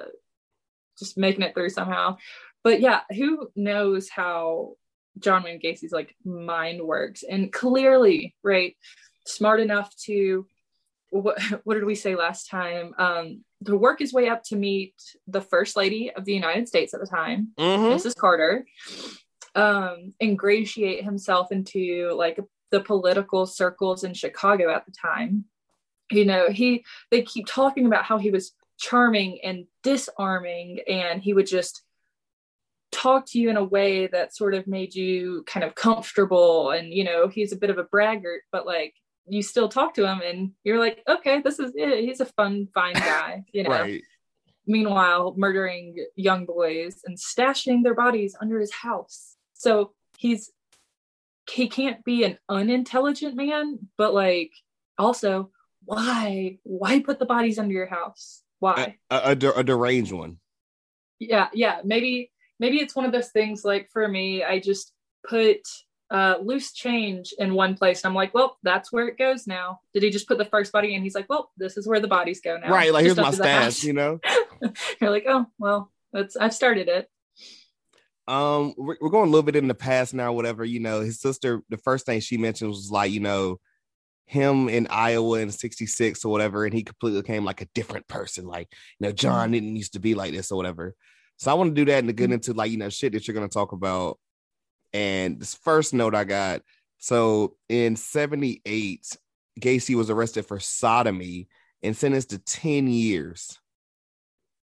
just making it through somehow but yeah who knows how john wayne gacy's like mind works and clearly right smart enough to what, (laughs) what did we say last time um to work his way up to meet the first lady of the united states at the time Mhm. Mrs. Carter, um, ingratiate himself into like the political circles in Chicago at the time. You know, he they keep talking about how he was charming and disarming, and he would just talk to you in a way that sort of made you kind of comfortable. And you know, he's a bit of a braggart, but like you still talk to him, and you're like, okay, this is it. He's a fun, fine guy. (laughs) You know Right. meanwhile murdering young boys and stashing their bodies under his house so he's he can't be an unintelligent man but like also why why put the bodies under your house why A, a, a a deranged one. yeah yeah maybe maybe it's one of those things like for me i just put uh loose change in one place and i'm like well that's where it goes now did he just put the first body in he's like well this is where the bodies go now Right. Like here's my up to the house. stats, you know? (laughs) you're like oh well that's i've started it Um, we're, we're going a little bit in the past now, whatever. You know, his sister, the first thing she mentioned was like, you know, him in Iowa in 66 or whatever, and he completely became like a different person. Like, you know, John didn't used to be like this or whatever. So I want to do that and to get into like, you know, shit that you're gonna talk about. And this first note I got, so in 78, Gacy was arrested for sodomy and sentenced to 10 years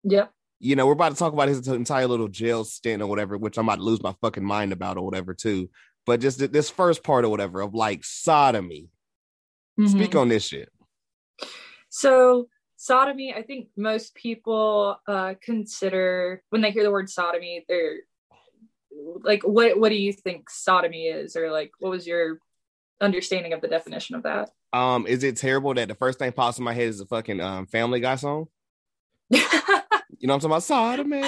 yep you know, we're about to talk about his entire little jail stint or whatever, which I'm about to lose my fucking mind about or whatever too. But just th- this first part or whatever of like sodomy. Mhm. Speak on this shit. So sodomy, I think most people uh, consider when they hear the word sodomy, they're like, what what do you think sodomy is, or like, what was your understanding of the definition of that? Um, is it terrible that the first thing pops in my head is a fucking um Family Guy song? (laughs) you know what I'm talking about? Sodomy.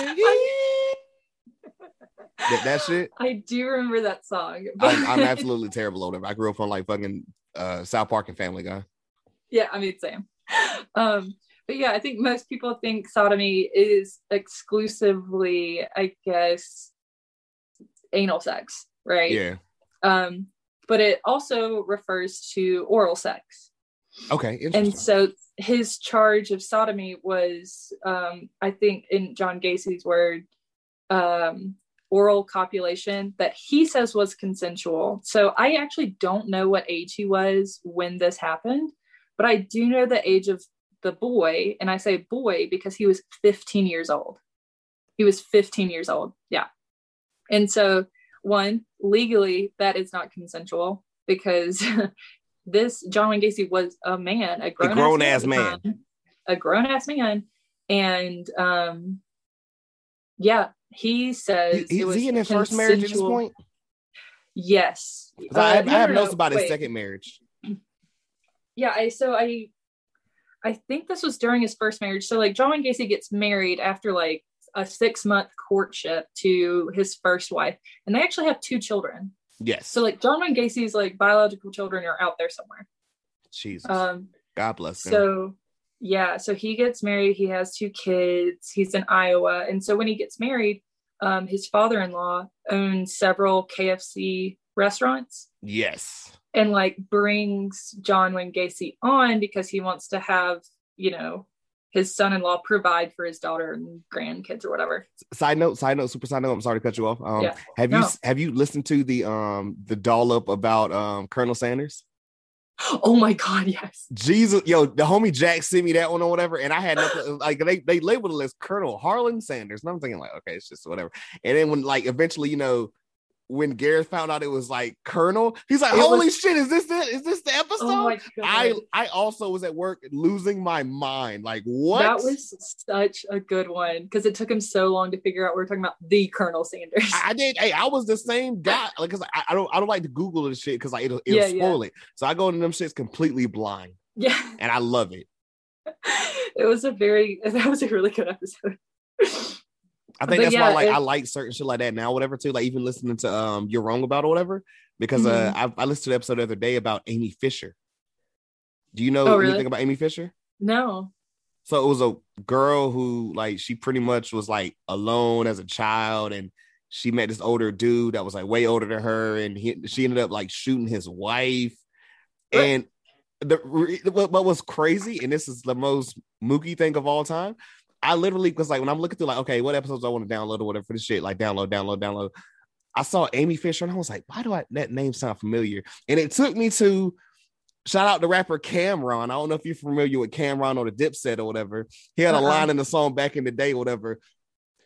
that, that shit. (laughs) I do remember that song. But... I'm, I'm, (laughs) absolutely terrible over it. I grew up on like fucking uh, South Park and Family Guy. Yeah, I mean same. (laughs) Um, but yeah, I think most people think sodomy is exclusively, I guess, anal sex, right? Yeah. Um, but it also refers to oral sex. Okay. And so his charge of sodomy was, um, I think, in John Gacy's word, um, oral copulation that he says was consensual. So I actually don't know what age he was when this happened, but I do know the age of the boy. And I say boy because he was 15 years old. He was 15 years old. Yeah. And so, one, legally, that is not consensual because (laughs) this John Wayne Gacy was a man, a grown, a grown ass, ass man, man, a grown ass man. And um, yeah, he says he, is he in his first marriage at this point? Yes. Uh, I, have, I have no, notes about wait. his second marriage. Yeah, I so I I think this was during his first marriage. So like John Wayne Gacy gets married after like a six month courtship to his first wife, and they actually have two children. Yes. So like John Wayne Gacy's like biological children are out there somewhere. Jesus. Um, God bless him. So yeah, so he gets married. He has two kids. He's in Iowa, and so when he gets married, um, his father-in-law owns several KFC restaurants. Yes. And like brings John Wayne Gacy on because he wants to have, you know, his son-in-law provide for his daughter and grandkids or whatever. Side note, side note, super side note. I'm sorry to cut you off. Um, yeah. have no. you have you listened to the um the Dollop about um Colonel Sanders? (gasps) Oh my god, yes. Jesus, yo, the homie Jack sent me that one or whatever, and I had nothing (gasps) like they they labeled it as Colonel Harlan Sanders, and I'm thinking like, okay, it's just whatever. And then when like eventually, you know, when Gareth found out it was like Colonel, he's like, "Holy was, shit, is this the is this the episode?" Oh I I also was at work losing my mind. Like, what? That was such a good one because it took him so long to figure out we are talking about the Colonel Sanders. I, I did. Hey, I was the (laughs) same guy. Like, cause I, I don't I don't like to Google this shit because like it'll, it'll yeah, spoil yeah. it. So I go into them shits completely blind. Yeah, and I love it. (laughs) it was a very (laughs) that was a really good episode. I think but that's yeah, why like I like certain shit like that now, whatever too. Like even listening to um You're Wrong About or whatever, because uh, mm-hmm. uh I, I listened to the episode the other day about Amy Fisher. Do you know oh, really? anything about Amy Fisher? No. So it was a girl who like she pretty much was like alone as a child and she met this older dude that was like way older than her and he, she ended up like shooting his wife what? and the what, what was crazy and this is the most mookie thing of all time I literally was like, when I'm looking through, like, okay, what episodes I want to download or whatever for this shit, like download, download, download. I saw Amy Fisher and I was like, why do I that name sound familiar? And it took me to shout out the rapper Cam'ron. I don't know if you're familiar with Cam'ron or the Dipset or whatever. He had uh-huh. a line in the song back in the day, whatever.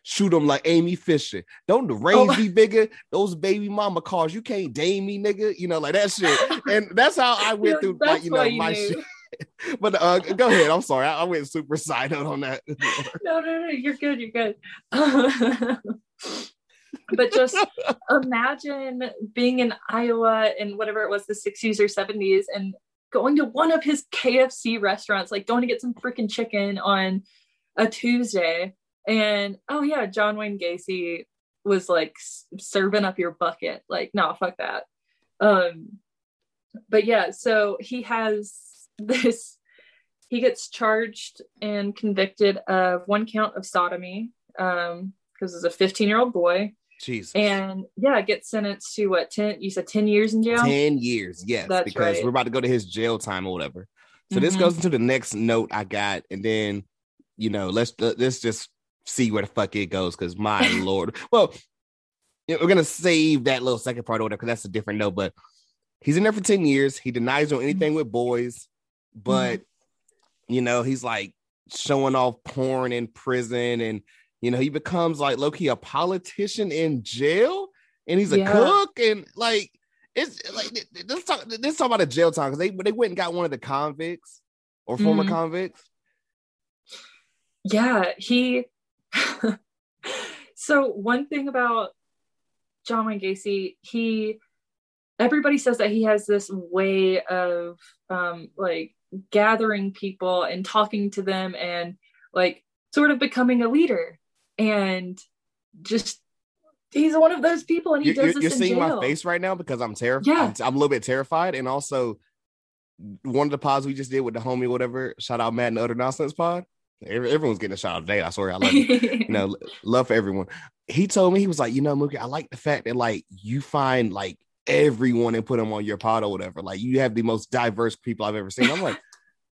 Shoot them like Amy Fisher. Don't the range oh. be bigger? Those baby mama cars, you can't dame me, nigga. You know, like that shit. (laughs) And that's how I went through, like, you know, you my knew. shit. (laughs) (laughs) but uh, go ahead. I'm sorry. I, I went super side on that. (laughs) no, no, no. You're good. You're good. (laughs) but just imagine being in Iowa in whatever it was, the 60s or 70s, and going to one of his KFC restaurants, like going to get some freaking chicken on a Tuesday. And oh, yeah, John Wayne Gacy was like serving up your bucket. Like, no, fuck that. Um, but yeah, so he has (laughs) this he gets charged and convicted of one count of sodomy um because it's a 15 year old boy Jesus. And yeah, gets sentenced to what 10 you said 10 years in jail? 10 years, yes. That's because right. we're about to go to his jail time or whatever. So mm-hmm. this goes into the next note I got, and then you know, let's let's just see where the fuck it goes because my (laughs) lord. Well, you know, we're gonna save that little second part or whatever because that's a different note, but he's in there for 10 years. He denies doing anything mm-hmm. with boys but mm-hmm. you know he's like showing off porn in prison and you know he becomes like low-key a politician in jail and he's a yeah. cook and like it's like let's talk let's talk about a jail time because they they went and got one of the convicts or former Mhm. convicts. Yeah, he. (laughs) so one thing about John Wayne Gacy, he everybody says that he has this way of um like gathering people and talking to them and like sort of becoming a leader and just he's one of those people and he You- does You're, this you're in seeing jail. my face right now because I'm terrified. Yeah. I'm, I'm a little bit terrified, and also one of the pods we just did with the homie, whatever. Shout out Matt and the Utter Nonsense Pod. Everyone's getting a shout out today. I swear, I love it. (laughs) you know, love for everyone. He told me he was like, you know, Mookie, I like the fact that like you find like everyone and put them on your pod or whatever. Like you have the most diverse people I've ever seen. I'm like,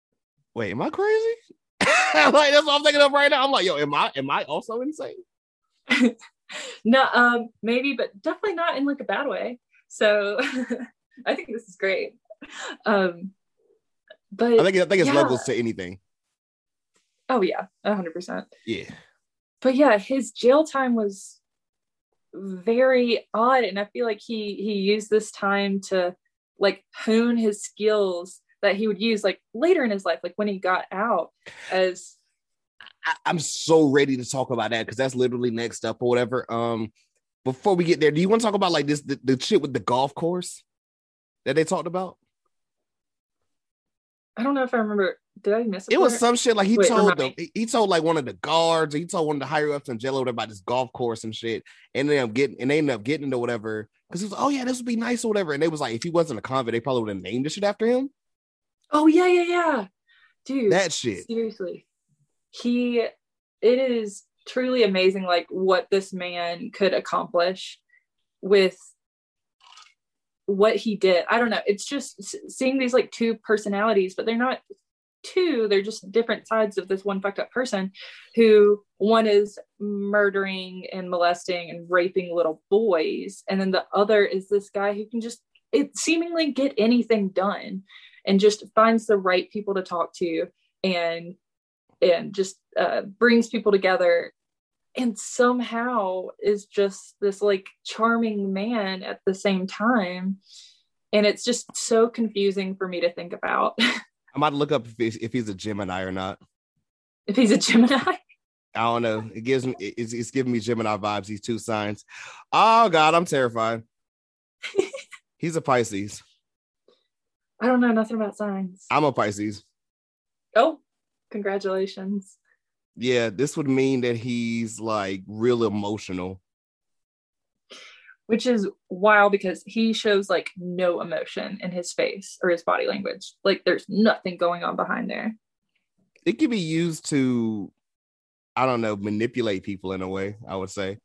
(laughs) wait, am I crazy? (laughs) like that's what I'm thinking of right now. I'm like, yo, am I am I also insane? (laughs) no um maybe but definitely not in like a bad way so i think this is great um but I think I think it's Yeah. levels to anything. oh yeah 100% Yeah. but yeah his jail time was very odd and i feel like he he used this time to like hone his skills that he would use like later in his life like when he got out as I, I'm so ready to talk about that because that's literally next up or whatever. Um, before we get there, do you want to talk about like this the, the shit with the golf course that they talked about? i don't know if i remember did i miss It was some shit like he Wait, told remind the, he- told like one of the guards, he told one of the higher ups in jail about this golf course and shit. And they end up getting and they ended up getting into whatever because he was oh yeah, this would be nice or whatever. And they was like, if he wasn't a convict, they probably would have named the shit after him. oh yeah yeah yeah dude That shit. seriously he it is truly amazing like what this man could accomplish with what he did i don't know it's just seeing these like two personalities but they're not two they're just different sides of this one fucked up person who one is murdering and molesting and raping little boys and then the other is this guy who can just it seemingly get anything done and just finds the right people to talk to and and just uh, brings people together and somehow is just this like charming man at the same time. And it's just so confusing for me to think about (laughs) I'm about to look up if he's, if he's a Gemini or not. if he's a gemini (laughs) I don't know. It gives me it's, it's giving me Gemini vibes. These two signs. Oh God, I'm terrified. (laughs) he's a Pisces. i don't know nothing about signs I'm a Pisces. oh congratulations Yeah, this would mean that he's like real emotional. Which is wild because he shows like no emotion in his face or his body language like there's nothing going on behind there It can be used to, I don't know, manipulate people in a way. I would say.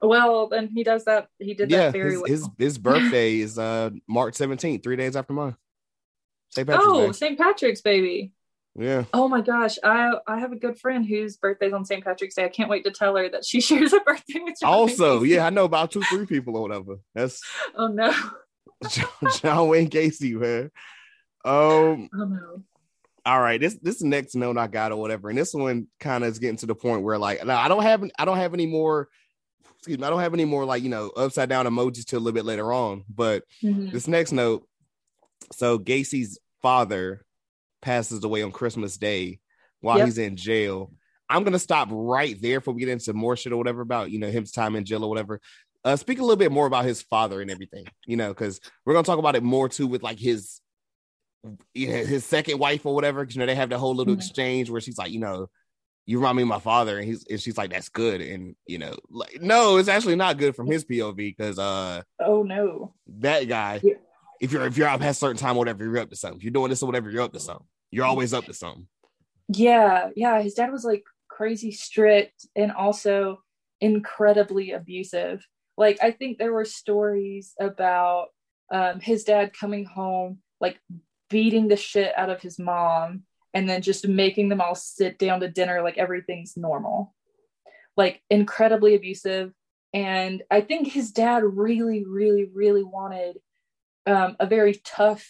well then he does that he did Yeah, that very his, well his his birthday is uh March 17th, three days after mine. St. Patrick's oh st patrick's baby Yeah. Oh my gosh, I I have a good friend whose birthday's on St. Patrick's Day. I can't wait to tell her that she (laughs) shares a birthday with John. Also, Wayne yeah, I know about two, three people or whatever. That's (laughs) Oh no. John, John Wayne Gacy, man. Um, (laughs) Oh no. all right this this next note i got or whatever and this one kind of is getting to the point where like i don't have i don't have any more excuse me i don't have any more like you know upside down emojis till a little bit later on but Mhm. this next note so gacy's father passes away on christmas day while Yep. he's in jail i'm gonna stop right there before we get into more shit or whatever about you know his time in jail or whatever uh speak a little bit more about his father and everything you know because we're gonna talk about it more too with like his you know, his second wife or whatever, because you know they have that whole little Mhm. exchange where she's like, you know, you remind me of my father, and he's and she's like, that's good, and you know, like no, it's actually not good from his POV because uh Oh no. that guy, Yeah. If you're if you're out past a certain time, whatever, you're up to something. If you're doing this or whatever, you're up to something. You're always up to something. Yeah, yeah. His dad was like crazy strict and also incredibly abusive. Like I think there were stories about um, his dad coming home like beating the shit out of his mom and then just making them all sit down to dinner like everything's normal. Like incredibly abusive. And I think his dad really, really, really wanted um, a very tough,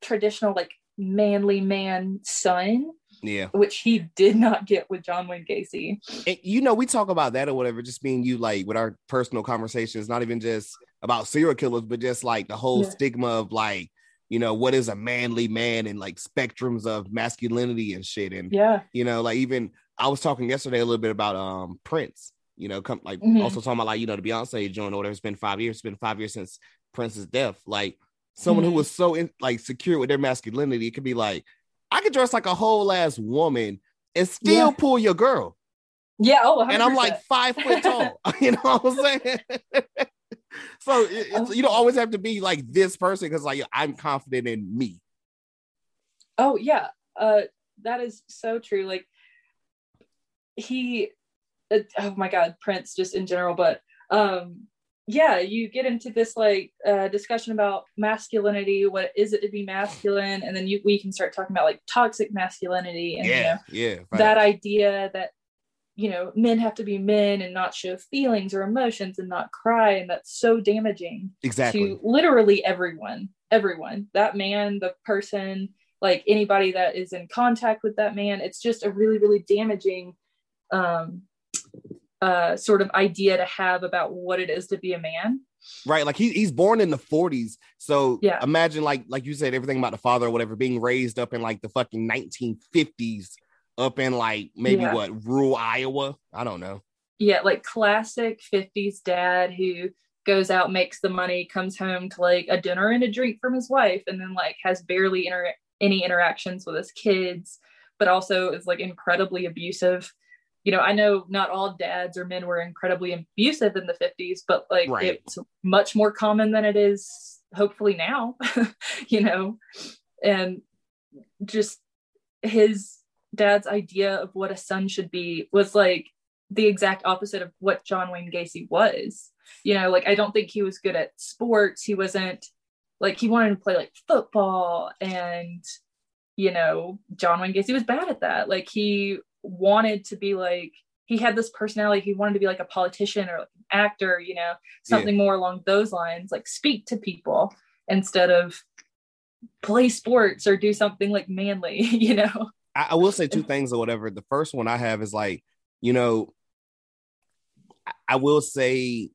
traditional, like manly man son Yeah, which he did not get with John Wayne Gacy. and you know, we talk about that or whatever, just being you like with our personal conversations, not even just about serial killers, but just like the whole Yeah. stigma of like you know, what is a manly man and like spectrums of masculinity and shit. And Yeah. you know, like even I was talking yesterday a little bit about um Prince, you know, come like Mhm. also talking about like, you know, the Beyonce joint or whatever. It's been five years, it's been five years since Prince's death. Like someone Mhm. who was so in, like secure with their masculinity, it could be like, I could dress like a whole ass woman and still Yeah. pull your girl. Yeah. Oh, And I'm like five foot tall. (laughs) you know what I'm saying? (laughs) so it, you don't always have to be like this person because like I'm confident in me. Oh yeah, uh, that is so true. Like he, uh, oh my God, Prince just in general, but um, yeah, you get into this like uh, discussion about masculinity. What is it to be masculine? And then you we can start talking about like toxic masculinity and you know, Yeah, yeah. that idea that you know men have to be men and not show feelings or emotions and not cry, and that's so damaging exactly. to literally everyone everyone that man the person like anybody that is in contact with that man it's just a really really damaging um uh sort of idea to have about what it is to be a man right like he, he's born in the 40s so Yeah. imagine like like you said everything about the father or whatever being raised up in like the fucking 1950s up in like maybe Yeah. what rural iowa i don't know yeah like classic 50s dad who goes out makes the money comes home to like a dinner and a drink from his wife and then like has barely inter- any interactions with his kids but also is like incredibly abusive you know i know not all dads or men were incredibly abusive in the 50s but like Right. it's much more common than it is hopefully now (laughs) you know and just his dad's idea of what a son should be was like the exact opposite of what John Wayne Gacy was. You know, like I don't think he was good at sports. He wasn't like he wanted to play like football and you know, John Wayne Gacy was bad at that. Like he wanted to be like he had this personality. He wanted to be like a politician or like an actor, you know, something more along those lines, like speak to people instead of play sports or do something like manly, (laughs) you know. I, I will say (laughs) two things or whatever. The first one I have is like, you know, I, I will say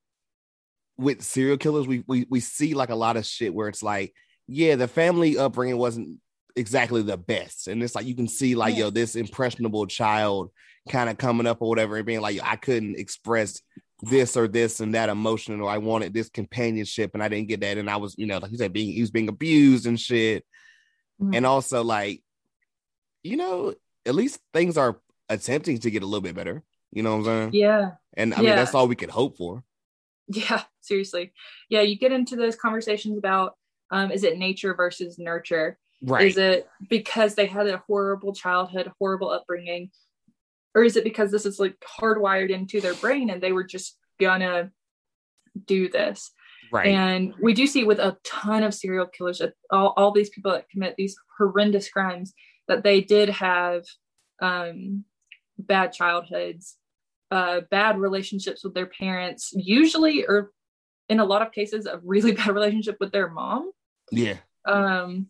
with serial killers, we, we we see like a lot of shit where it's like, yeah, the family upbringing wasn't exactly the best, and it's like you can see like, Yeah. yo, this impressionable child kind of coming up or whatever, and being like, I couldn't express this or this and that emotion, or I wanted this companionship and I didn't get that, and I was, you know, like you said, being he was being abused and shit, and also like, you know, at least things are attempting to get a little bit better. You know what I'm saying? Yeah. And I mean, that's all we could hope for. Yeah, (laughs) seriously. Yeah, you get into those conversations about um, is it nature versus nurture? Right. Is it because they had a horrible childhood, horrible upbringing? Or is it because this is like hardwired into their brain and they were just gonna do this? right. And we do see with a ton of serial killers, all, all these people that commit these horrendous crimes, that they did have um, bad childhoods, uh, bad relationships with their parents, usually, or in a lot of cases, a really (laughs) bad relationship with their mom. yeah. Um,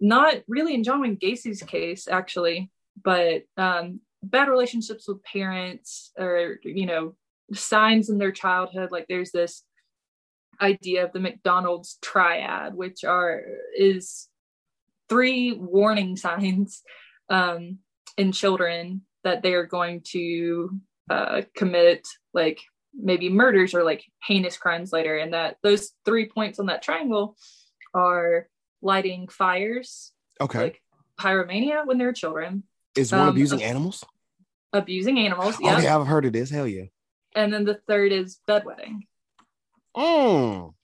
not really in John Wayne Gacy's case, actually, but um, bad relationships with parents or, you know, signs in their childhood. Like there's this idea of the McDonald's triad, which are is three warning signs um, in children that they are going to uh, commit like maybe murders or like heinous crimes later and that those three points on that triangle are lighting fires Okay. like pyromania when they're children Is one um, abusing animals? abusing animals yeah Okay, I've heard of this. Hell yeah. and then the third is bedwetting Mm.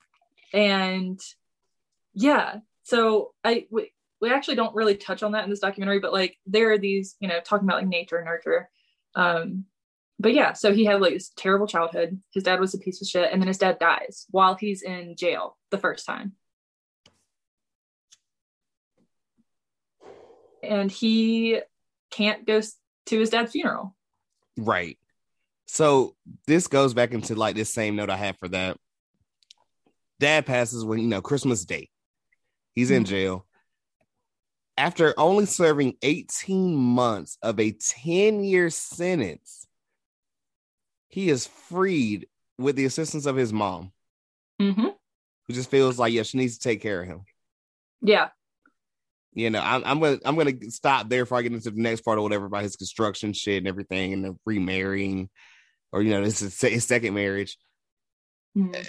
and yeah so i we, we actually don't really touch on that in this documentary but like there are these you know talking about like nature and nurture um but yeah so he had like this terrible childhood his dad was a piece of shit and then his dad dies while he's in jail the first time and he can't go to his dad's funeral Right. So this goes back into like this same note I had for that. Dad passes when you know Christmas Day. He's in Mhm. jail. After only serving 18 months of a 10-year sentence, he is freed with the assistance of his mom, mm-hmm. who just feels like yeah, she needs to take care of him. Yeah. You know, I'm, I'm gonna I'm gonna stop there before I get into the next part or whatever about his construction shit and everything and the remarrying, or you know, this is his second marriage. Mhm.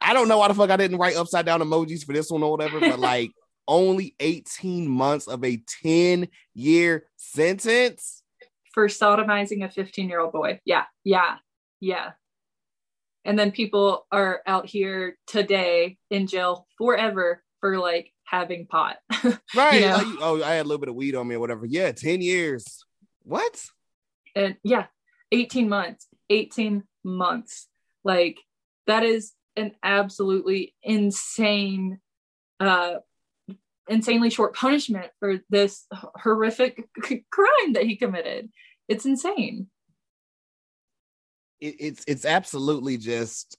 I don't know why the fuck I didn't write upside down emojis for this one or whatever, but (laughs) like only 18 months of a 10 year sentence. For sodomizing a 15 year old boy. Yeah. Yeah. Yeah. And then people are out here today in jail forever for like having pot. (laughs) Right. know? Like, oh, I had a little bit of weed on me or whatever. Yeah, 10 years. What? and yeah 18 months 18 months like that is an absolutely insane uh insanely short punishment for this horrific crime that he committed it's insane It, it's it's absolutely just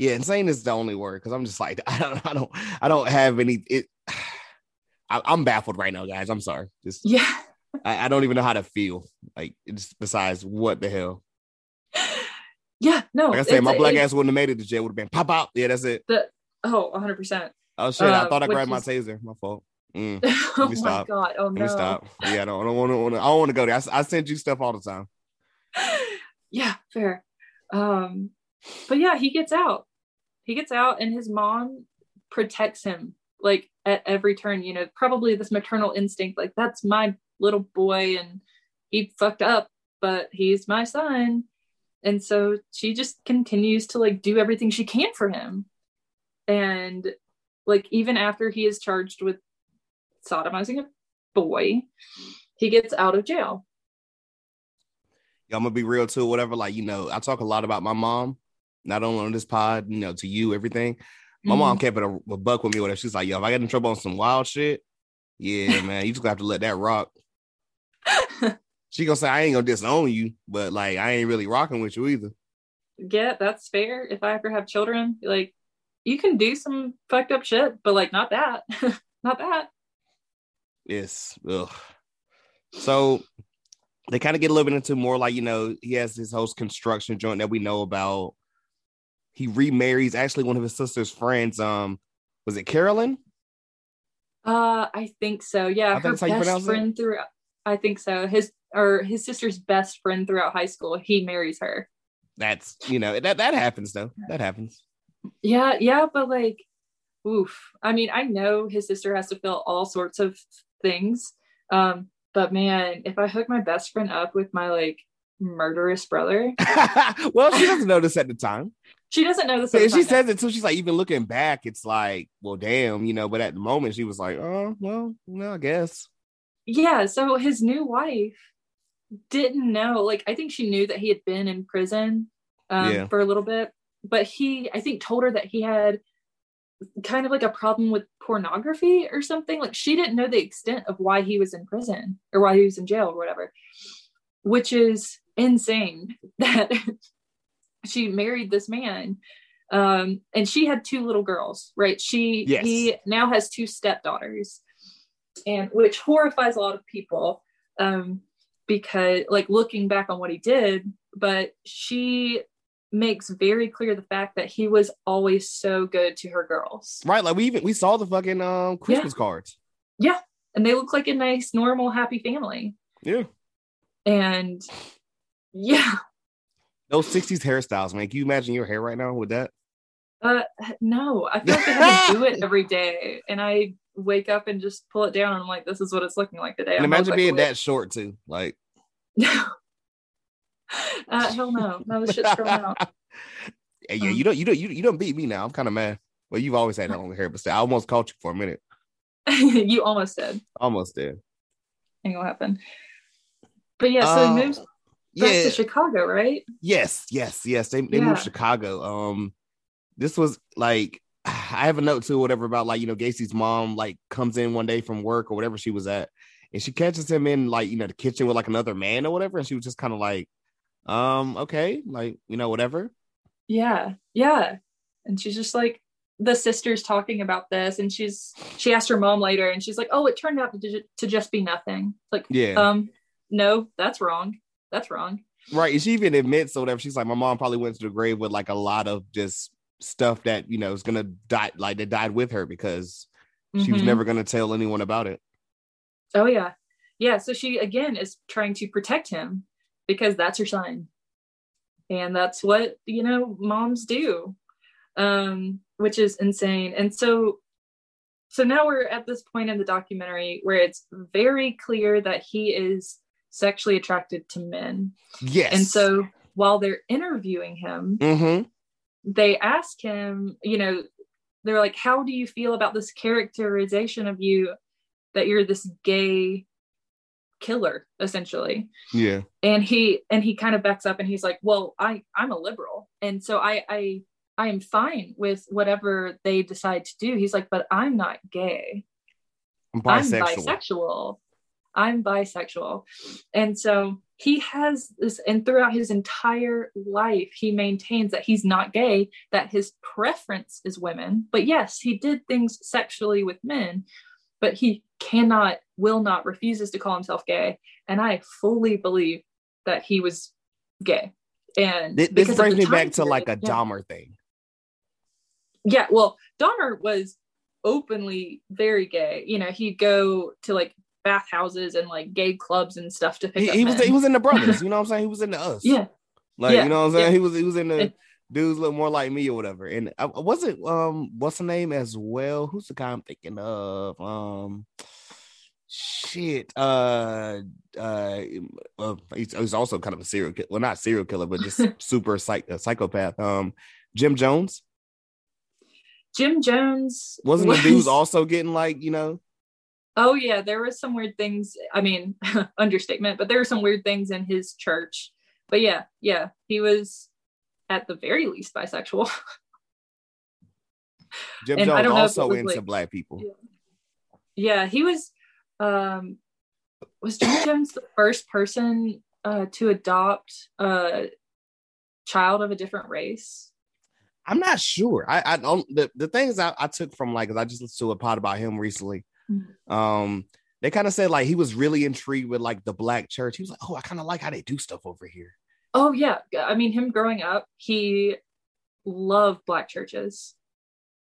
yeah, insane is the only word because I'm just like (laughs) I don't I don't I don't have any it (sighs) I, I'm baffled right now, guys. I'm sorry. Just yeah I, I don't even know how to feel. Like it's besides what the hell. (sighs) yeah no Like I said, my black it- ass wouldn't have made it to jail. Would have been pop out. Yeah, that's it. the oh 100% Oh shit! I Uh, thought I grabbed my taser. My fault. Mm. (laughs) oh me my stop. god oh Let no me stop. Yeah, I don't, I don't want to. I don't want to go there. I, I send you stuff all the time. (sighs) yeah fair um but yeah he gets out he gets out and his mom protects him like at every turn you know probably this maternal instinct like that's my little boy and he fucked up but he's my son and so she just continues to like do everything she can for him and like even after he is charged with sodomizing a boy he gets out of jail Yeah, I'm gonna be real too. Whatever. Like you know, I talk a lot about my mom, not only on this pod. You know, to you, everything. My mom mm-hmm. kept it a, a buck with me. Whatever. She's like, yo, if I get in trouble on some wild shit, yeah, (laughs) man, you just gonna have to let that rock. She gonna say I ain't gonna disown you, but like I ain't really rocking with you either. yeah, that's fair. If I ever have children, like you can do some fucked up shit, but like not that. (laughs) not that. Yes. Ugh. So they kind of get a little bit into more like you know he has his whole construction joint that we know about. He remarries actually one of his sister's friends. Um, was it Carolyn? Uh I think so. Yeah. I her that's how you pronounce best it? friend throughout I think so. His or his sister's best friend throughout high school, he marries her. That's you know that that happens though. That happens. Yeah, yeah, but like oof. I mean, I know his sister has to feel all sorts of things. Um, but man, if I hook my best friend up with my like murderous brother, (laughs) well, she doesn't know this at the time. She doesn't know this. the she says it too. She's like, even looking back, it's like, well, damn, you know. But at the moment, she was like, oh, well, no, I guess. yeah so his new wife didn't know like i think she knew that he had been in prison um, Yeah. for a little bit but he i think told her that he had kind of like a problem with pornography or something like she didn't know the extent of why he was in prison or why he was in jail or whatever which is insane (laughs) that she married this man um and she had two little girls right she Yes. he now has two stepdaughters and which horrifies a lot of people um because like looking back on what he did but she makes very clear the fact that he was always so good to her girls Right? Like we even we saw the fucking um Christmas cards. Yeah, and they look like a nice normal happy family Yeah. and yeah Those 60s hairstyles, man. Can you imagine your hair right now with that? uh no i feel like i have to do it (laughs) every day and i wake up and just pull it down and i'm like this is what it's looking like today And I'm imagine being that short too. Like No. (laughs) uh, hell no. No, this shit's growing out. (laughs) Yeah, Um, you don't you don't you, you don't beat me now. I'm kind of mad. Well, you've always had that long hair, but still, I almost caught you for a minute. you almost did. Almost did. Ain't gonna happen. But yeah, so Uh, he moves back Yeah. to Chicago, right? Yes, yes, yes. They they Yeah. moved to Chicago. Um, this was like (sighs) I have a note too, whatever about like you know Gacy's mom like comes in one day from work or whatever she was at, and she catches him in like you know the kitchen with like another man or whatever, and she was just kind of like, um, okay, like you know whatever. Yeah, yeah. And she's just like the sister's talking about this, and she's she asked her mom later, and she's like, "Oh, it turned out to, to just be nothing." Like, Yeah, um, no, that's wrong. That's wrong. right. She even admits or whatever. She's like, my mom probably went to the grave with like a lot of just stuff that you know is gonna die like that died with her because she was Mhm. never gonna tell anyone about it. Oh yeah. Yeah. So she again is trying to protect him because that's her son. And that's what, you know, moms do. Um, which is insane. And so so now we're at this point in the documentary where it's very clear that he is sexually attracted to men. Yes. And so while they're interviewing him, mm-hmm. they ask him, you know, they're like, How do you feel about this characterization of you that you're this gay killer, essentially? Yeah. And he and he kind of backs up and he's like, Well, I, I'm a liberal. And so I I I am fine with whatever they decide to do. He's like, but I'm not gay. I'm I'm bisexual. I'm bisexual. And so he has this, and throughout his entire life, he maintains that he's not gay, that his preference is women. But yes, he did things sexually with men, but he cannot, will not, refuses to call himself gay. And I fully believe that he was gay. And This, this brings me back to like a yeah. Dahmer thing. Yeah, well, Dahmer was openly very gay. You know, he'd go to like bathhouses and like gay clubs and stuff to pick He, up he was men. he was in the brothers. (laughs) You know what I'm saying? He was in the us. yeah, Like Yeah, you know what I'm saying? yeah. He was he was in the dudes look more like me or whatever. And I wasn't um what's the name as well? Who's the guy I'm thinking of? Um shit. Uh uh well, he's, he's also kind of a serial killer. Well, not serial killer, but just (laughs) super psych psychopath. Um Jim Jones. Jim Jones Wasn't was, the dudes also getting like, you know, Oh yeah, there was some weird things. I mean, (laughs) understatement, but there were some weird things in his church. But yeah, yeah, he was at the very least bisexual. (laughs) Jim And I Jones don't know also into like- black people. yeah, he was. Um, was Jim (coughs) Jones the first person uh, to adopt a child of a different race? I'm not sure. I, I don't the, the things I, I took from like I just listened to a pod about him recently. Mhm. Um, they kind of said like he was really intrigued with like the black church. He was like, Oh, I kind of like how they do stuff over here. Oh yeah, I mean him growing up, he loved black churches.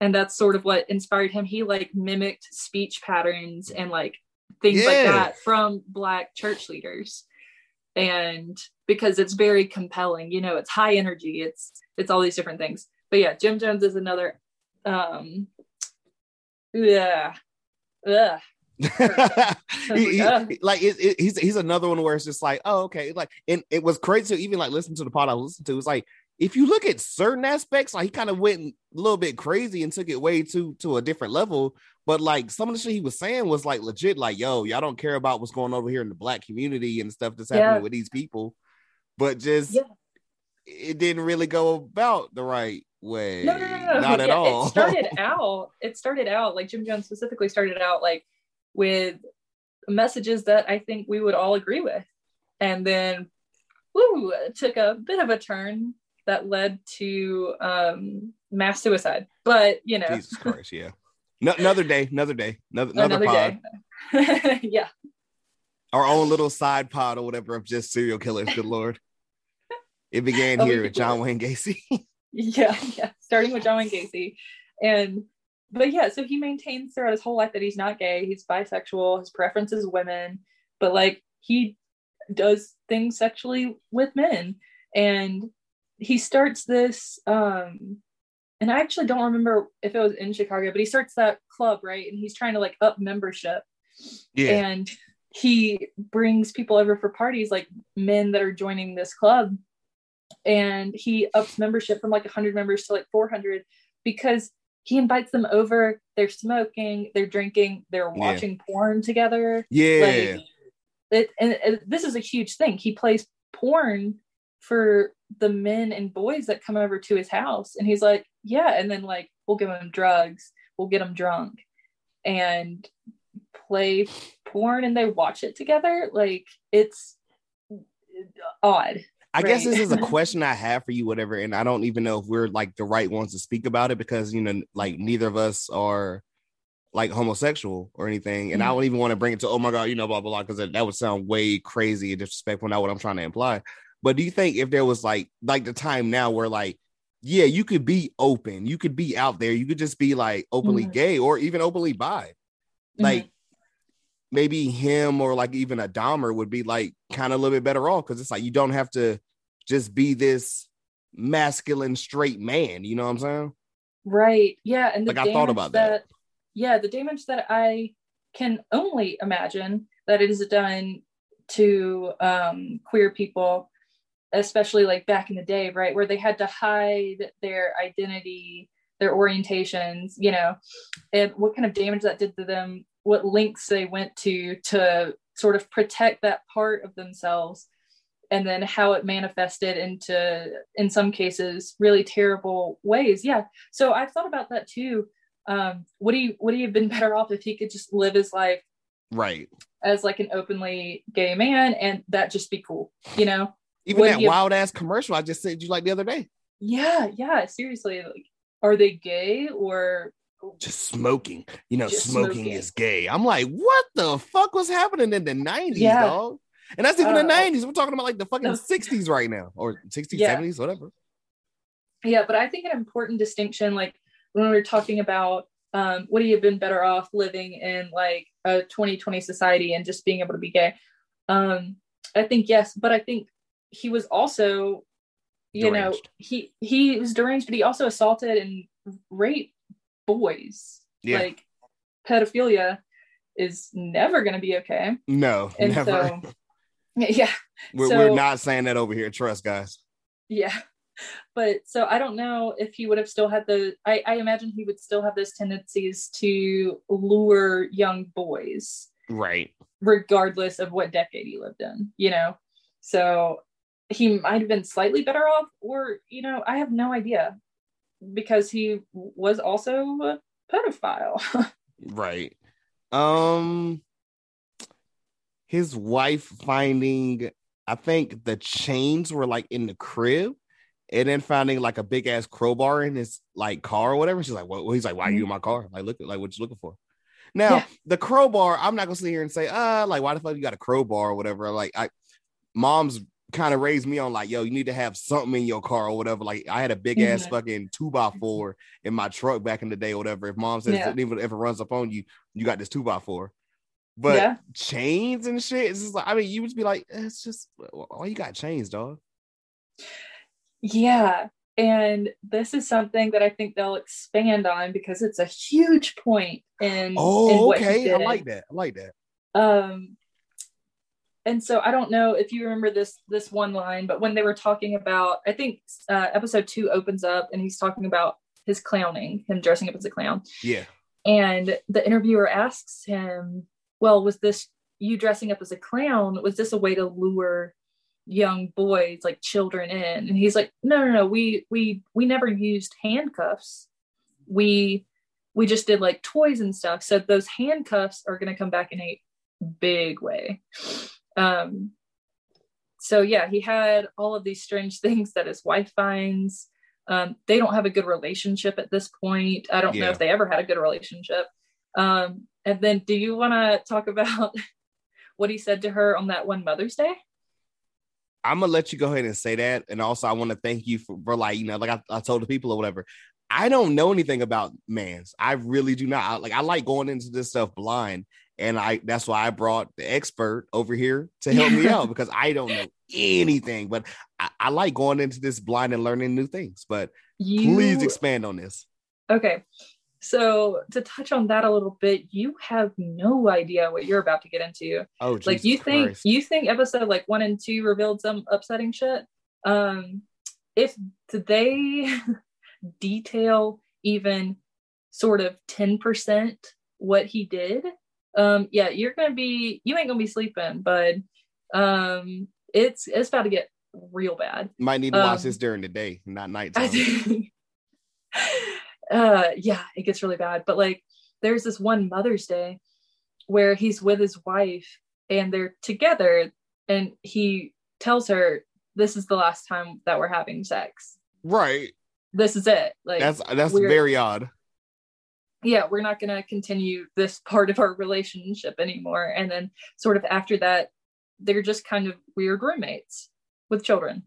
And that's sort of what inspired him. He like mimicked speech patterns and like things like that from black church leaders. And because it's very compelling, you know, it's high energy, it's it's all these different things. But yeah, Jim Jones is another um yeah. (laughs) Ugh. He- he- Yeah. like it, it- he's he's another one where it's just like, oh, okay. Like, and it was crazy to even like listen to the pod I listened to. It's like if you look at certain aspects, like he kind of went a little bit crazy and took it way to to a different level. But like some of the shit he was saying was like legit, like, yo, y'all don't care about what's going over here in the black community and stuff that's happening Yeah. with these people. But just Yeah. it didn't really go about the right way. no, no, no, no. Not at all. It (laughs) started out. It started out like Jim Jones specifically started out like with messages that I think we would all agree with, and then, woo, took a bit of a turn that led to um, mass suicide. But you know, Jesus Christ, yeah. No, another day, another day, another, another, another pod. day. (laughs) yeah, our own little side pod or whatever of just serial killers. Good lord. It began Oh, here with John. Wayne Gacy. (laughs) (laughs) yeah, yeah. Starting with John Wayne Gacy, and but yeah, so he maintains throughout his whole life that he's not gay. He's bisexual. His preference is women, but like he does things sexually with men, and he starts this. um and I actually don't remember if it was in Chicago, but he starts that club, right? And he's trying to like up membership yeah. and he brings people over for parties like men that are joining this club and he ups membership from like 100 members to like 400 because he invites them over. They're smoking they're drinking they're Yeah. watching porn together. Yeah. like it and, and this is a huge thing. He plays porn for the men and boys that come over to his house and he's like yeah and then like we'll give them drugs we'll get them drunk and play porn and they watch it together. Like it's odd I guess this is a (laughs) question I have for you, whatever. And I don't even know if we're like the right ones to speak about it because, you know, like neither of us are like homosexual or anything. And I Mhm. don't even want to bring it to, oh my God, you know, blah, blah, blah, because that, that would sound way crazy and disrespectful, not what I'm trying to imply. But do you think if there was like, like the time now where like yeah, you could be open, you could be out there, you could just be like openly Mhm. gay or even openly bi. Like maybe him or like even a Dahmer would be like kind of a little bit better off because it's like you don't have to just be this masculine straight man. You know what I'm saying? Right. Yeah. And the Like, I thought about that. Yeah, the damage that I can only imagine that it is done to um, queer people, especially like back in the day, right, where they had to hide their identity, their orientations, you know, and what kind of damage that did to them, what links they went to to sort of protect that part of themselves and then how it manifested into in some cases really terrible ways yeah so i've thought about that too um would he would he have been (laughs) better off if he could just live his life Right. as like an openly gay man and that just be cool you know Even Would that have- wild ass commercial I just said you like the other day. yeah yeah seriously like are they gay or Just smoking. You know, smoking, smoking. is gay. I'm like, what the fuck was happening in the 90s, Yeah. dog? And that's even the Uh, 90s. We're talking about like the fucking No. 60s right now, or 60s, Yeah. 70s, whatever. yeah but i think an important distinction like when we are talking about um would he have been better off living in like a 2020 society and just being able to be gay um i think yes but i think he was also you know he he was deranged but he also assaulted and raped boys Yeah. like pedophilia is never going to be okay No, and never. so (laughs) (laughs) yeah we're, so- we're not saying that over here. Trust, guys. yeah but so i don't know if he would have still had the I, I imagine he would still have those tendencies to lure young boys Right. regardless of what decade he lived in you know so he might have been slightly better off or you know i have no idea because he was also a pedophile (laughs) Right. Um his wife finding I think the chains were like in the crib and then finding like a big ass crowbar in his like car or whatever. She's like, Well, he's like, Why are you in my car? Like, look like what you looking for. Now Yeah. the crowbar, I'm not gonna sit here and say, uh, like why the fuck you got a crowbar or whatever. Like I mom's kind of raised me on like, yo, you need to have something in your car or whatever. Like I had a big ass Mhm. fucking two by four in my truck back in the day or whatever. If mom says Yeah. even if it runs up on you, you got this two by four. But Yeah. chains and shit, it's just like I mean, you would be like, it's just why you got chains, dog? yeah and this is something that i think they'll expand on because it's a huge point in in Oh, he okay. I like that. I like that. um and so i don't know if you remember this this one line but when they were talking about i think uh, episode two opens up and he's talking about his clowning him dressing up as a clown Yeah. and the interviewer asks him well was this you dressing up as a clown was this a way to lure young boys like children in? And he's like no no no we we we never used handcuffs. We we just did like toys and stuff. So those handcuffs are going to come back in a big way. Um so yeah he had all of these strange (laughs) things that his wife finds. Um they don't have a good relationship at this point. I don't know if they ever had a good relationship um and then do you want to talk about (laughs) what he said to her on that one mother's day I'm gonna let you go ahead and say that. And also I want to thank you for, for like, you know, like I, I told the people or whatever. I don't know anything about mans. I really do not. I, like I like going into this stuff blind. And I that's why I brought the expert over here to help me out (laughs) because I don't know anything. But I, I like going into this blind and learning new things. But you please expand on this. okay so to touch on that a little bit you have no idea what you're about to get into. Oh, like Jesus you think Christ. you think episode like one and two revealed some upsetting shit? Um if they (laughs) detail even sort of 10% what he did um yeah you're gonna be you ain't gonna be sleeping bud. Um it's it's about to get real bad. Might need to watch um, this during the day, not nighttime. (laughs) uh, yeah, it gets really bad. But like, there's this one Mother's Day where he's with his wife and they're together, and he tells her, "This is the last time that we're having sex. right. This is it. Like, That's that's very odd. yeah, we're not gonna continue this part of our relationship anymore." And then, sort of after that, they're just kind of weird roommates with children.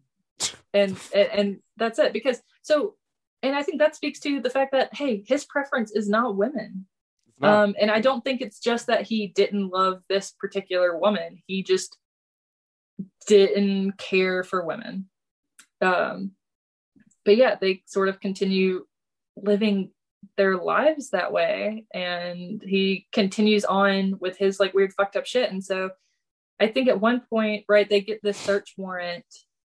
and and, and that's it because so and I think that speaks to the fact that hey, his preference is not women. Um, and I don't think it's just that he didn't love this particular woman. He just didn't care for women. Um, but yeah, they sort of continue living their lives that way. And he continues on with his like weird fucked up shit. And so I think at one point, right, they get this search warrant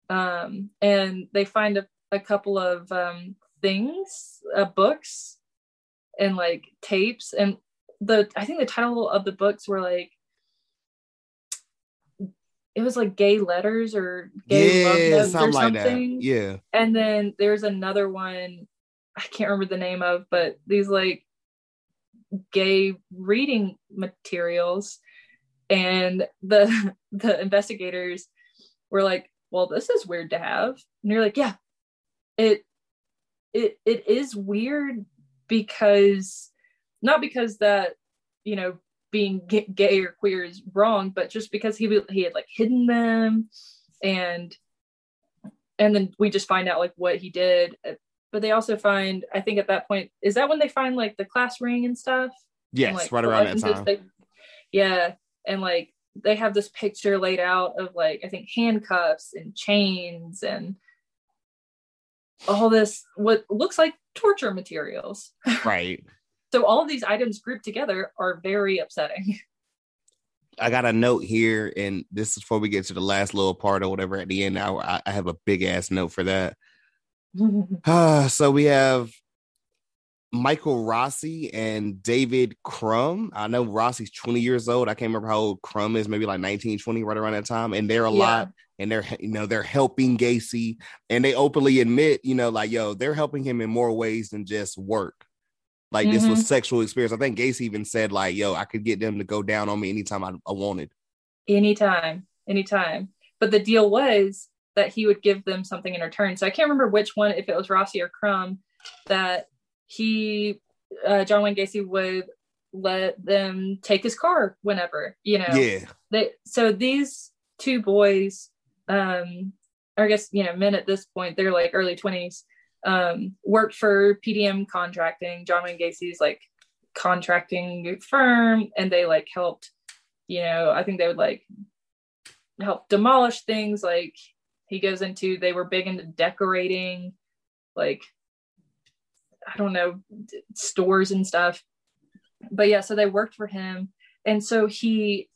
um, and they find a, a couple of um, things, uh, books and like tapes. And the, I think the title of the books were like, it was like gay letters or gay yeah, love something or like that. Yeah. And then there's another one I can't remember the name of, but these like gay reading materials. And the (laughs) the investigators were like, Well, this is weird to have. And you're like, Yeah, it it it is weird because not because that, you know, being gay or queer is wrong, but just because he he had like hidden them and and then we just find out like what he did. Uh, but they also find i think at that point is that when they find like the class ring and stuff? Yes, And, like, right around that time. they- yeah and like they have this picture laid out of like i think handcuffs and chains and all this what looks like torture materials right. (laughs) so all of these items grouped together are very upsetting (laughs) I got a note here, and this is before we get to the last little part or whatever at the end. I, I have a big ass note for that. Ah, (laughs) (sighs) so we have Michael Rossi and David Crum. I know Rossi's 20 years old. I can't remember how old Crum is, maybe like 19, 20, right around that time. And they're a Yeah. lot and they're you know they're helping Gacy and they openly admit, you know, like yo, they're helping him in more ways than just work. Like this was mm-hmm. sexual experience. I think Gacy even said, like, yo, I could get them to go down on me anytime I, I wanted. anytime anytime but the deal was that he would give them something in return so i can't remember which one if it was rossi or Crum, that he uh, john wayne gacy would let them take his car whenever you know? Yeah. they so these two boys um i guess you know men at this point they're like early 20s um worked for pdm contracting. John wayne gacy's like contracting firm and they like helped you know i think they would like help demolish things. Like he goes into they were big into decorating like i don't know stores and stuff. But yeah so they worked for him. And so he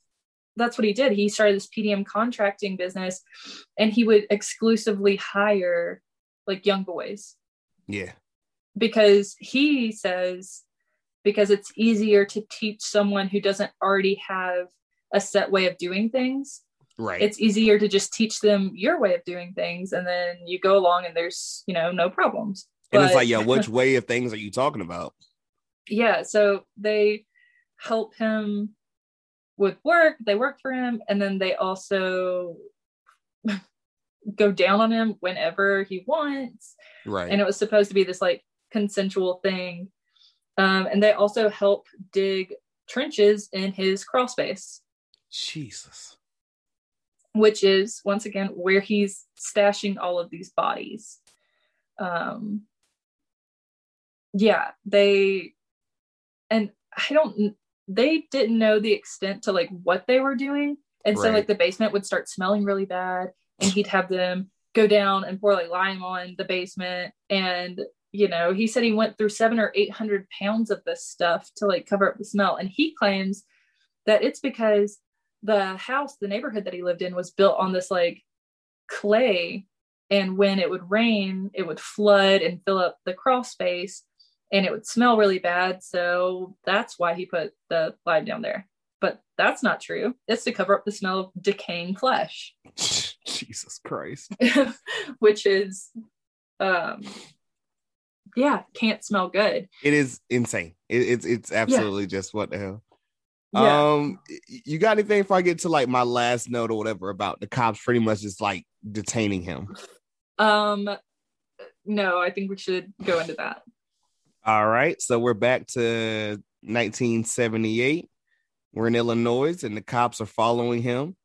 that's what he did. He started this pdm contracting business and he would exclusively hire like young boys. Yeah. because he says because it's easier to teach someone who doesn't already have a set way of doing things Right. it's easier to just teach them your way of doing things and then you go along and there's you know no problems and it's like, yeah, (laughs) which way of things are you talking about? yeah so they help him with work they work for him and then they also (laughs) go down on him whenever he wants Right. and it was supposed to be this like consensual thing um, and they also help dig trenches in his crawl space Jesus. which is once again where he's stashing all of these bodies um yeah they and i don't they didn't know the extent to like what they were doing. And so like the basement would start smelling really bad and he'd have them go down and pour like lime on the basement. And you know he said he went through seven or eight hundred pounds of this stuff to like cover up the smell. And he claims that it's because the house the neighborhood that he lived in was built on this like clay. And when it would rain it would flood and fill up the crawl space and it would smell really bad so that's why he put the lime down there but that's not true it's to cover up the smell of decaying flesh (laughs) Jesus Christ. (laughs) which is um yeah can't smell good It is insane. It, it's it's absolutely just what the hell. yeah Um, you got anything before I get to like my last note or whatever about the cops pretty much just like detaining him? um no i think we should go into that All right, so we're back to 1978. We're in Illinois, and the cops are following him.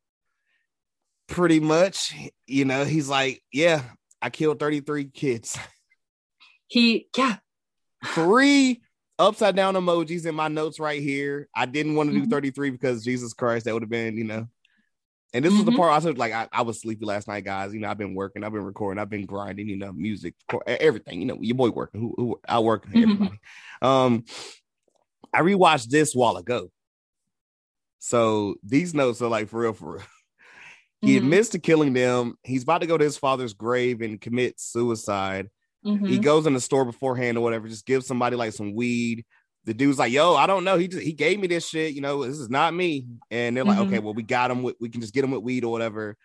Pretty much, you know, he's like, "Yeah, I killed 33 kids." (laughs) he yeah three upside down emojis in my notes right here. I didn't want to do Mhm. 33 because Jesus Christ, that would have been, you know. And this was the Mhm. part I was like, I, I was sleepy last night, guys. You know, I've been working, I've been recording, I've been grinding, you know, music, everything. You know, your boy working, who, who I work, Mhm. everybody. Um, I rewatched this while ago. So these notes are like for real, for real. (laughs) He Mhm. admits to killing them. He's about to go to his father's grave and commit suicide. He Mhm. goes in the store beforehand or whatever, just gives somebody like some weed. The dude's like, "Yo, I don't know. He just he gave me this shit. You know, this is not me." And they're like, Mhm. "Okay, well, we got him. With, we can just get him with weed or whatever."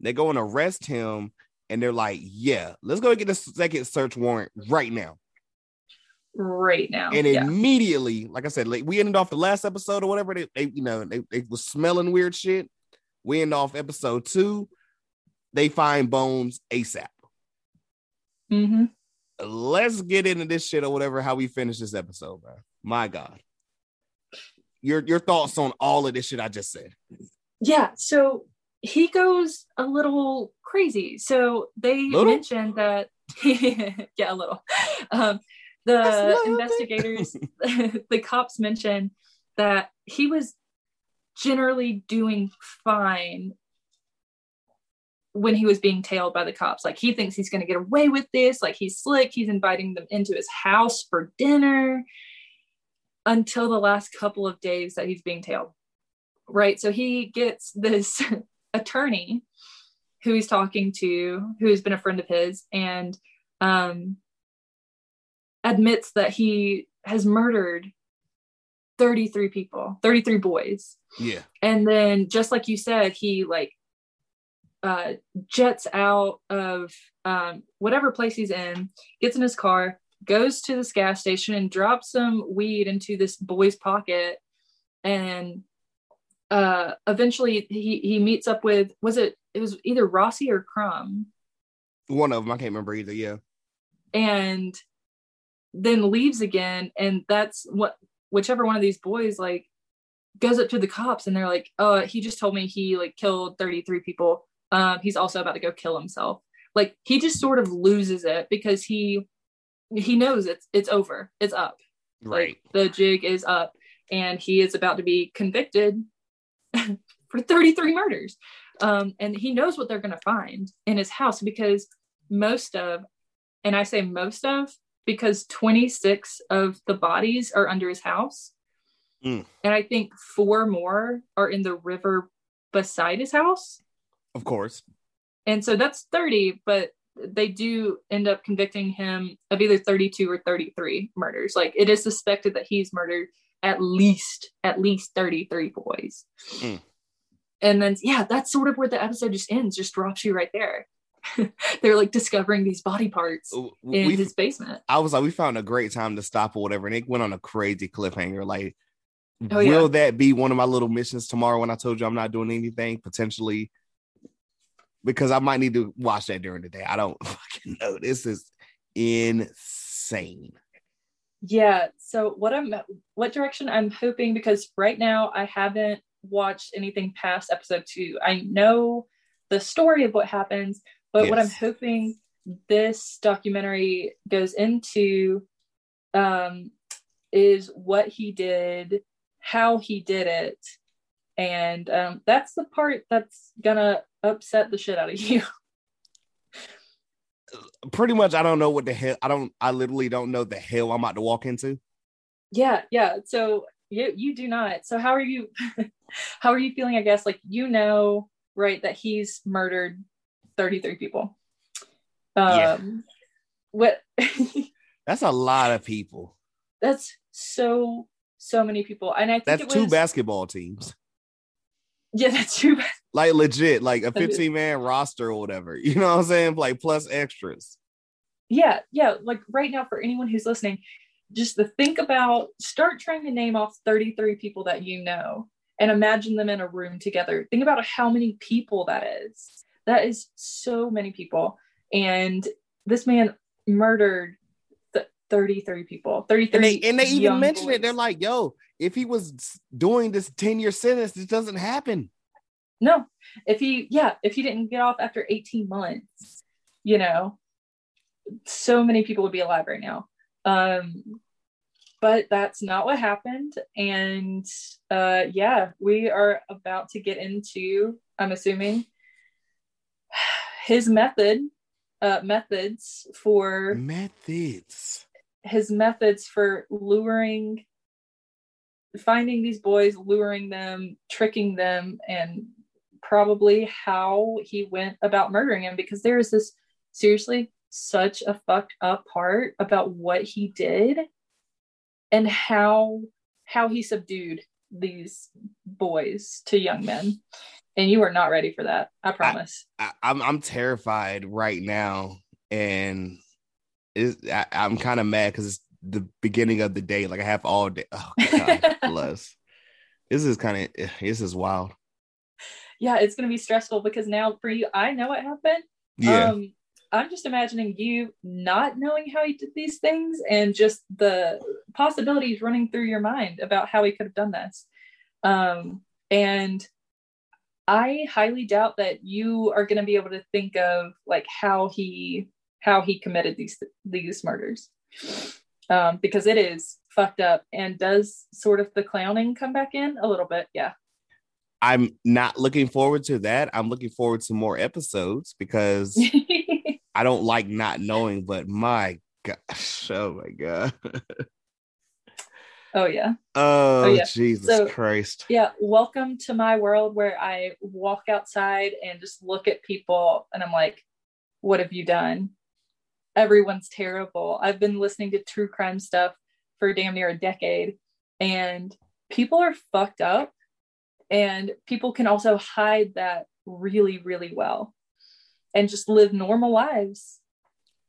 They go and arrest him, and they're like, "Yeah, let's go get a second search warrant right now." right now And yeah immediately, like I said, like we ended off the last episode or whatever. They, they you know, they, they was smelling weird shit. We end off episode two. They find bones ASAP. Mm-hmm. let's get into this shit or whatever. How we finish this episode, bro. My God, your your thoughts on all of this shit I just said? yeah so he goes a little crazy. So they Little? mentioned that (laughs) yeah a little. Um the investigators (laughs) the cops mentioned that he was generally doing fine when he was being tailed by the cops. Like he thinks he's going to get away with this. Like he's slick. He's inviting them into his house for dinner until the last couple of days that he's being tailed right? So he gets this (laughs) attorney who he's talking to who's been a friend of his and um admits that he has murdered 33 people 33 boys. Yeah, and then just like you said he like uh jets out of um whatever place he's in gets in his car goes to this gas station and drops some weed into this boy's pocket and uh eventually he he meets up with was it it was either rossi or Crum one of them. I can't remember either. Yeah, and then leaves again and that's what whichever one of these boys like goes up to the cops and they're like uh he just told me he like killed 33 people um he's also about to go kill himself like he just sort of loses it because he he knows it's it's over it's up right. like the jig is up and he is about to be convicted (laughs) for 33 murders um and he knows what they're going to find in his house because most of and i say most of because 26 of the bodies are under his house Mm. and i think four more are in the river beside his house of course. and so that's 30 but they do end up convicting him of either 32 or 33 murders like it is suspected that he's murdered at least at least 33 boys Mm. and then yeah that's sort of where the episode just ends just drops you right there (laughs) they're like discovering these body parts in We, his basement I was like, we found a great time to stop or whatever, and it went on a crazy cliffhanger. Like, Oh, yeah. will that be one of my little missions tomorrow when I told you I'm not doing anything potentially? Because I might need to watch that during the day. I don't (laughs) fucking know. This is insane. yeah so what i'm what direction i'm hoping because right now i haven't watched anything past episode two i know the story of what happens but what i'm hoping this documentary goes into um is what he did how he did it and um that's the part that's gonna upset the shit out of (laughs) you pretty much I don't know what the hell I don't I literally don't know the hell I'm about to walk into. yeah yeah so you you do not so how are you (laughs) how are you feeling i guess like you know right that he's murdered 33 people um Yeah. what (laughs) That's a lot of people. that's so so many people and i think That's it two basketball teams. Yeah (laughs) that's two Like legit, like a 15 man roster or whatever. You know what I'm saying? Like plus extras. yeah yeah like right now for anyone who's listening just to think about start trying to name off 33 people that you know and imagine them in a room together think about how many people that is that is so many people and this man murdered th- 33 people 33 And they and they even mention it. They're like, yo, if he was doing this 10 year sentence, this doesn't happen. no if he yeah if he didn't get off after 18 months you know so many people would be alive right now. Um, but that's not what happened. And uh, yeah, we are about to get into, I'm assuming, his method, uh, methods for methods, his methods for luring, finding these boys, luring them, tricking them, and probably how he went about murdering him because there is this seriously such a fucked up part about what he did and how how he subdued these boys to young men. And you are not ready for that i promise. I, am I'm, I'm terrified right now. And I, i'm kind of mad because it's the beginning of the day like i have all day. Oh (laughs) god bless. This is kind of eh, this is wild. Yeah it's going to be stressful because now for you i know what happened. Yeah. Um, I'm just imagining you not knowing how he did these things and just the possibilities running through your mind about how he could have done this. Um, and I highly doubt that you are going to be able to think of like how he how he committed these these murders um, because it is fucked up and does sort of the clowning come back in a little bit yeah i'm not looking forward to that i'm looking forward to more episodes because (laughs) I don't like not knowing, but my gosh, oh my god. oh yeah. (laughs) Oh, oh yeah. Jesus so, Christ. Yeah, welcome to my world where I walk outside and just look at people and I'm like, what have you done? Everyone's terrible. I've been listening to true crime stuff for damn near a decade and people are fucked up and people can also hide that really really well and just live normal lives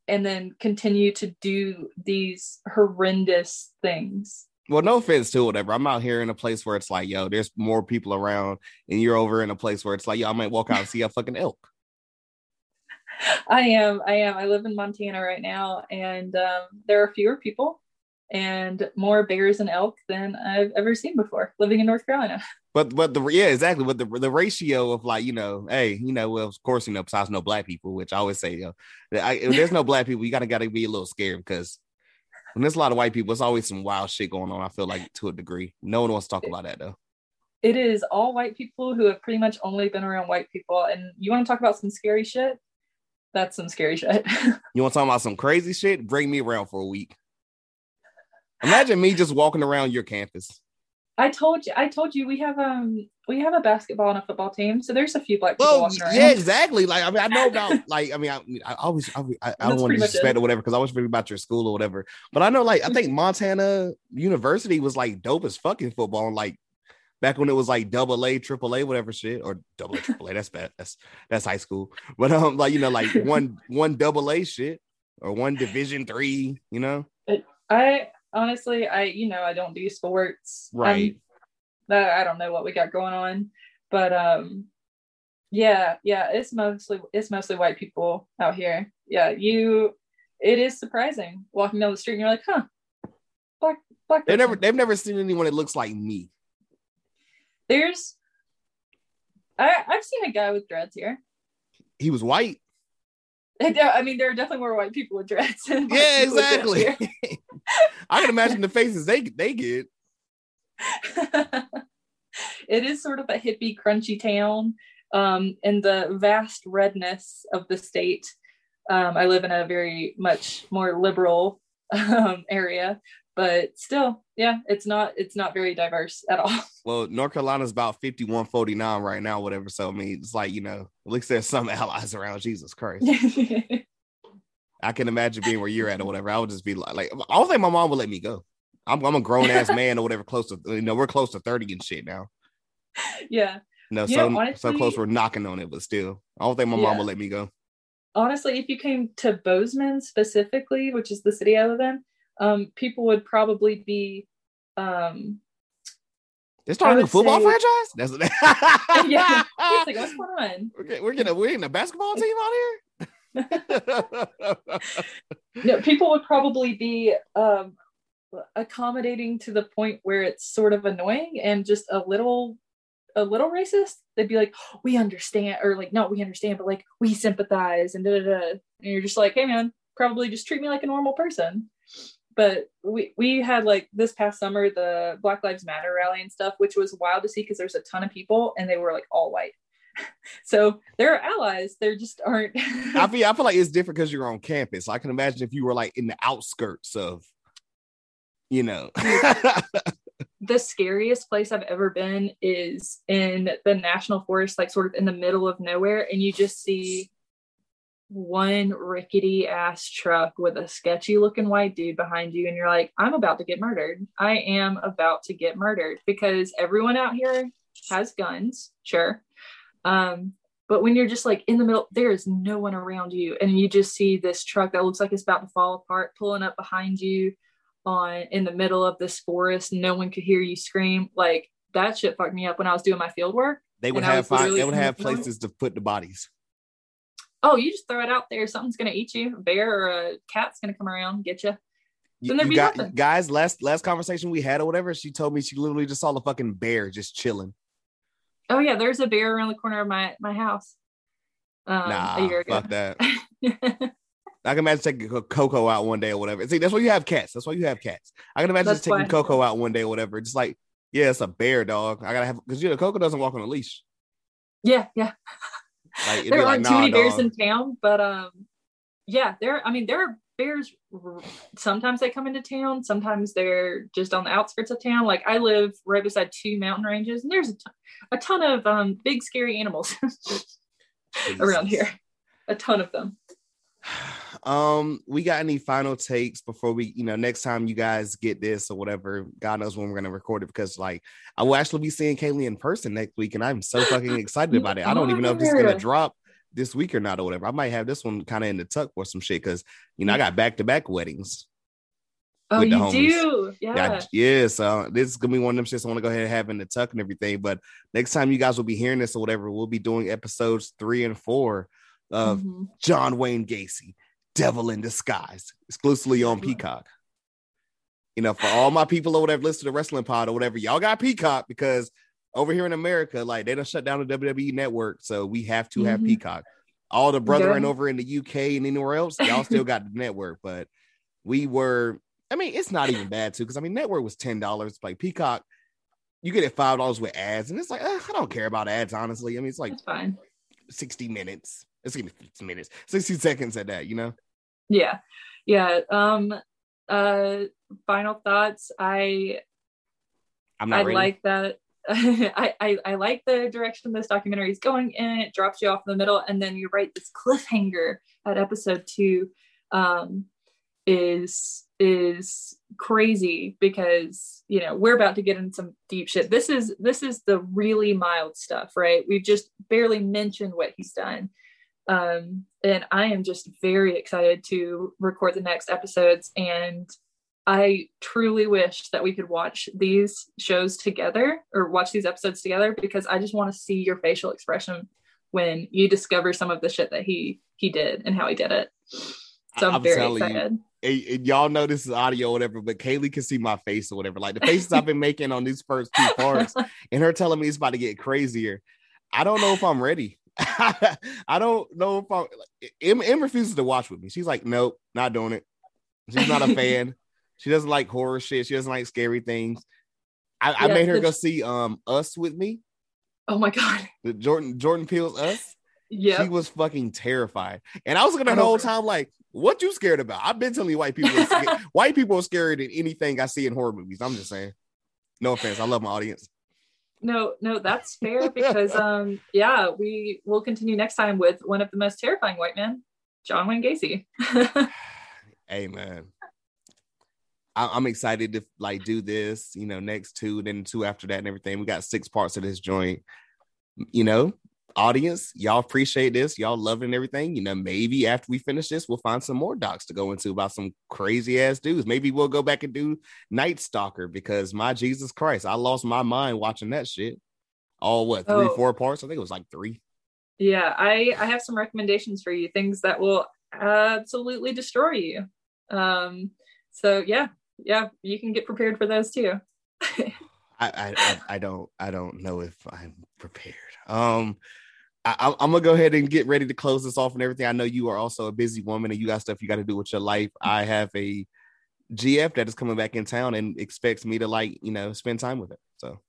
and then continue to do these horrendous things. Well, no offense to whatever. I'm out here in a place where it's like, yo, there's more people around, and you're over in a place where it's like, yo, I might walk out and see a fucking elk. I am. I am. I live in Montana right now, and um, there are fewer people and more bears and elk than I've ever seen before living in North Carolina. (laughs) But but the yeah exactly but the the ratio of like you know hey you know well of course you know besides no black people which I always say you know I, if there's no black people you gotta gotta be a little scared because when there's a lot of white people it's always some wild shit going on I feel like to a degree no one wants to talk about that though. It is all white people who have pretty much only been around white people and you want to talk about some scary shit that's some scary shit. (laughs) you want to talk about some crazy shit? Bring me around for a week. Imagine me just walking around your campus. I told you, I told you we have um we have a basketball and a football team, so there's a few black people well, walking around. Yeah, exactly. Like I mean, I know (laughs) about like I mean, I, I always I, I, I don't want to disrespect or whatever because I was reading about your school or whatever. But I know like I think Montana University was like dope as fucking football and like back when it was like double A, triple A, whatever shit, or double A, (laughs) triple A. That's bad. That's that's high school. But um, like you know, like (laughs) one one double A shit or one division three, you know. I honestly i you know i don't do sports right that i don't know what we got going on but um yeah yeah it's mostly it's mostly white people out here yeah you it is surprising walking down the street and you're like huh black black they never they've never seen anyone that looks like me there's i i've seen a guy with dreads here he was white (laughs) I mean, there are definitely more white people with dreads. yeah, exactly. (laughs) I can imagine the faces they they get. (laughs) it is sort of a hippie, crunchy town. Um, in the vast redness of the state, um, I live in a very much more liberal um, area, but still, yeah, it's not it's not very diverse at all. (laughs) Well, North Carolina's about 51 49 right now, whatever. So I mean, it's like, you know, at least there's some (laughs) allies around. Jesus Christ. (laughs) I can imagine being where you're at or whatever. I would just be like, like I don't think my mom would let me go. I'm, I'm a grown ass man or whatever, close to you know, we're close to 30 and shit now. Yeah. No, so honestly, so close we're knocking on it, but still, I don't think my yeah. mom would let me go. Honestly, if you came to Bozeman specifically, which is the city I live in, um, people would probably be um they're starting a football say, franchise. That's (laughs) yeah. (laughs) like, what's going on? We're, we're getting a, we're getting a basketball team out here. (laughs) no, people would probably be um, accommodating to the point where it's sort of annoying and just a little a little racist. They'd be like, "We understand," or like, "No, we understand," but like, "We sympathize," and da da da. And you're just like, "Hey, man, probably just treat me like a normal person. But we we had like this past summer the Black Lives Matter rally and stuff, which was wild to see because there's a ton of people and they were like all white. (laughs) so they're allies. They just aren't. (laughs) I feel I feel like it's different because you're on campus. I can imagine if you were like in the outskirts of, you know. (laughs) the scariest place I've ever been is in the national forest, like sort of in the middle of nowhere, and you just see one rickety ass truck with a sketchy looking white dude behind you, and you're like, I'm about to get murdered. I am about to get murdered because everyone out here has guns, sure. Um, but when you're just like in the middle, there is no one around you, and you just see this truck that looks like it's about to fall apart pulling up behind you on in the middle of this forest. No one could hear you scream. Like that shit fucked me up when I was doing my field work. They would have find, they would have places to put the bodies. Oh, you just throw it out there. Something's gonna eat you. A bear or a cat's gonna come around get you. Then you, you got, nothing. guys. Last last conversation we had or whatever, she told me she literally just saw the fucking bear just chilling. Oh yeah, there's a bear around the corner of my my house. Um, nah, a year ago. fuck that. (laughs) I can imagine taking Coco out one day or whatever. See, that's why you have cats. That's why you have cats. I can imagine just taking Coco out one day or whatever. Just like, yeah, it's a bear dog. I gotta have because you know Coco doesn't walk on a leash. Yeah, yeah. (laughs) Like, there aren't like, too nah, many bears in town, but um, yeah, there. I mean, there are bears. Sometimes they come into town. Sometimes they're just on the outskirts of town. Like I live right beside two mountain ranges, and there's a ton, a ton of um big scary animals (laughs) around here. A ton of them. (sighs) (sighs) (sighs) Um, we got any final takes before we, you know, next time you guys get this or whatever, God knows when we're gonna record it because like I will actually be seeing Kaylee in person next week, and I'm so fucking excited about it. I don't even know if this is gonna drop this week or not or whatever. I might have this one kind of in the tuck for some shit because you know I got back to back weddings. Oh, you homies. do? Yeah. yeah. Yeah. So this is gonna be one of them shits I want to go ahead and have in the tuck and everything. But next time you guys will be hearing this or whatever, we'll be doing episodes three and four of mm-hmm. John Wayne Gacy Devil in Disguise, exclusively on Peacock. You know, for all my people or whatever listen to Wrestling Pod or whatever, y'all got Peacock because over here in America, like they don't shut down the WWE network, so we have to have mm-hmm. Peacock. All the brethren yeah. over in the UK and anywhere else, (laughs) y'all still got the network, but we were. I mean, it's not even bad too, because I mean, network was ten dollars. Like Peacock, you get it five dollars with ads, and it's like uh, I don't care about ads, honestly. I mean, it's like sixty minutes. It's gonna be 50 minutes, 60 seconds at that, you know? Yeah. Yeah. Um uh final thoughts. I I'm not I like that. (laughs) I, I I like the direction this documentary is going in. It drops you off in the middle, and then you write this cliffhanger at episode two. Um is is crazy because you know we're about to get in some deep shit this is this is the really mild stuff right we've just barely mentioned what he's done um, and I am just very excited to record the next episodes. And I truly wish that we could watch these shows together or watch these episodes together because I just want to see your facial expression when you discover some of the shit that he he did and how he did it. So I'm, I'm very excited. You, y'all know this is audio or whatever, but Kaylee can see my face or whatever. Like the faces I've been making on these first two parts, (laughs) and her telling me it's about to get crazier. I don't know if I'm ready. (laughs) I don't know if I M, M refuses to watch with me. She's like, nope, not doing it. She's not a (laughs) fan. she doesn't like horror shit. She doesn't like scary things. I, yeah, I made her go see um Us with me. Oh my god. (laughs) The Jordan Jordan Peele's Us. Yeah. She was fucking terrified. And I was looking at the whole time like, what you scared about? I've been telling you white people white people are scarier than anything I see in horror movies. I'm just saying. No offense. I love my audience no no that's fair (laughs) because um yeah we will continue next time with one of the most terrifying white men john wayne gacy. (laughs) Hey man. I- i'm excited to like do this you know next two then two after that and everything. We got six parts of this joint you know audience, y'all appreciate this. Y'all loving everything. You know, maybe after we finish this, we'll find some more docs to go into about some crazy ass dudes. Maybe we'll go back and do Night Stalker because my Jesus Christ, I lost my mind watching that shit. All what three, oh. four parts? I think it was like three. Yeah, I I have some recommendations for you. Things that will absolutely destroy you. Um. So yeah, yeah, you can get prepared for those too. (laughs) I, I I don't I don't know if I'm prepared. Um, I, am gonna go ahead and get ready to close this off and everything. I know you are also a busy woman and you got stuff you got to do with your life. I have a GF that is coming back in town and expects me to like you know spend time with it. So,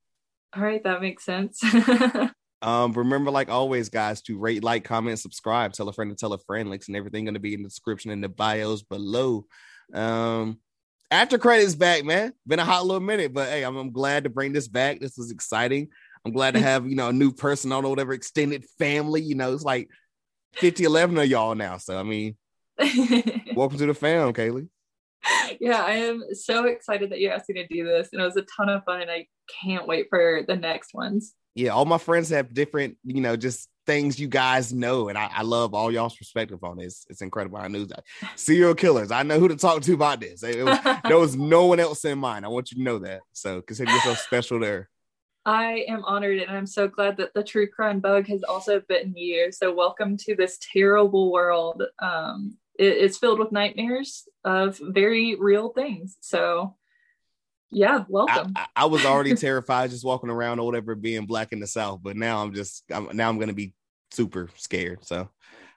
all right, that makes sense. (laughs) um, remember, like always, guys, to rate, like, comment, subscribe, tell a friend to tell a friend. Links and everything going to be in the description and the bios below. Um, after credits back, man. Been a hot little minute, but hey, I'm, I'm glad to bring this back. This was exciting. I'm glad to have, you know, a new person on whatever extended family. You know, it's like 50, 11 of y'all now. So, I mean, (laughs) welcome to the fam, Kaylee. Yeah, I am so excited that you asked me to do this. And it was a ton of fun. And I can't wait for the next ones. Yeah, all my friends have different, you know, just things you guys know, and I, I, love all y'all's perspective on this. It's incredible. I knew that serial killers. I know who to talk to about this. It, it was, there was (laughs) no one else in mind. I want you to know that. So consider yourself special there. I am honored, and I'm so glad that the true crime bug has also bitten you. So welcome to this terrible world. Um, it, it's filled with nightmares of very real things. So yeah, welcome. I, I, was already terrified just walking around or whatever being black in the South, but now I'm just I'm, now I'm gonna be super scared. So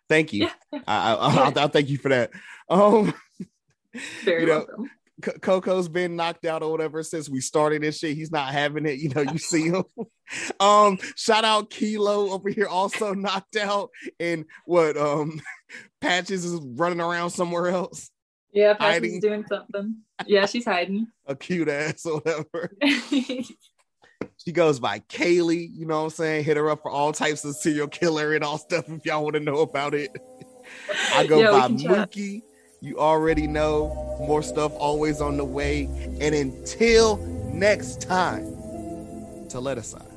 thank you. Yeah. I, I, will thank you for that. Um, Very you know, welcome. C- Coco's been knocked out or whatever since we started this shit. He's not having it. You know, you see him. (laughs) um, shout out Kilo over here, also (laughs) knocked out. And what um (laughs) Patches is running around somewhere else. Yeah, Patches is doing something. Yeah, she's hiding. A cute ass or whatever. she goes by Kaylee, you know what I'm saying? Hit her up for all types of serial killer and all stuff if y'all want to know about it. I go yeah, by Mookie. You already know more stuff always on the way. And until next time, to let us aside.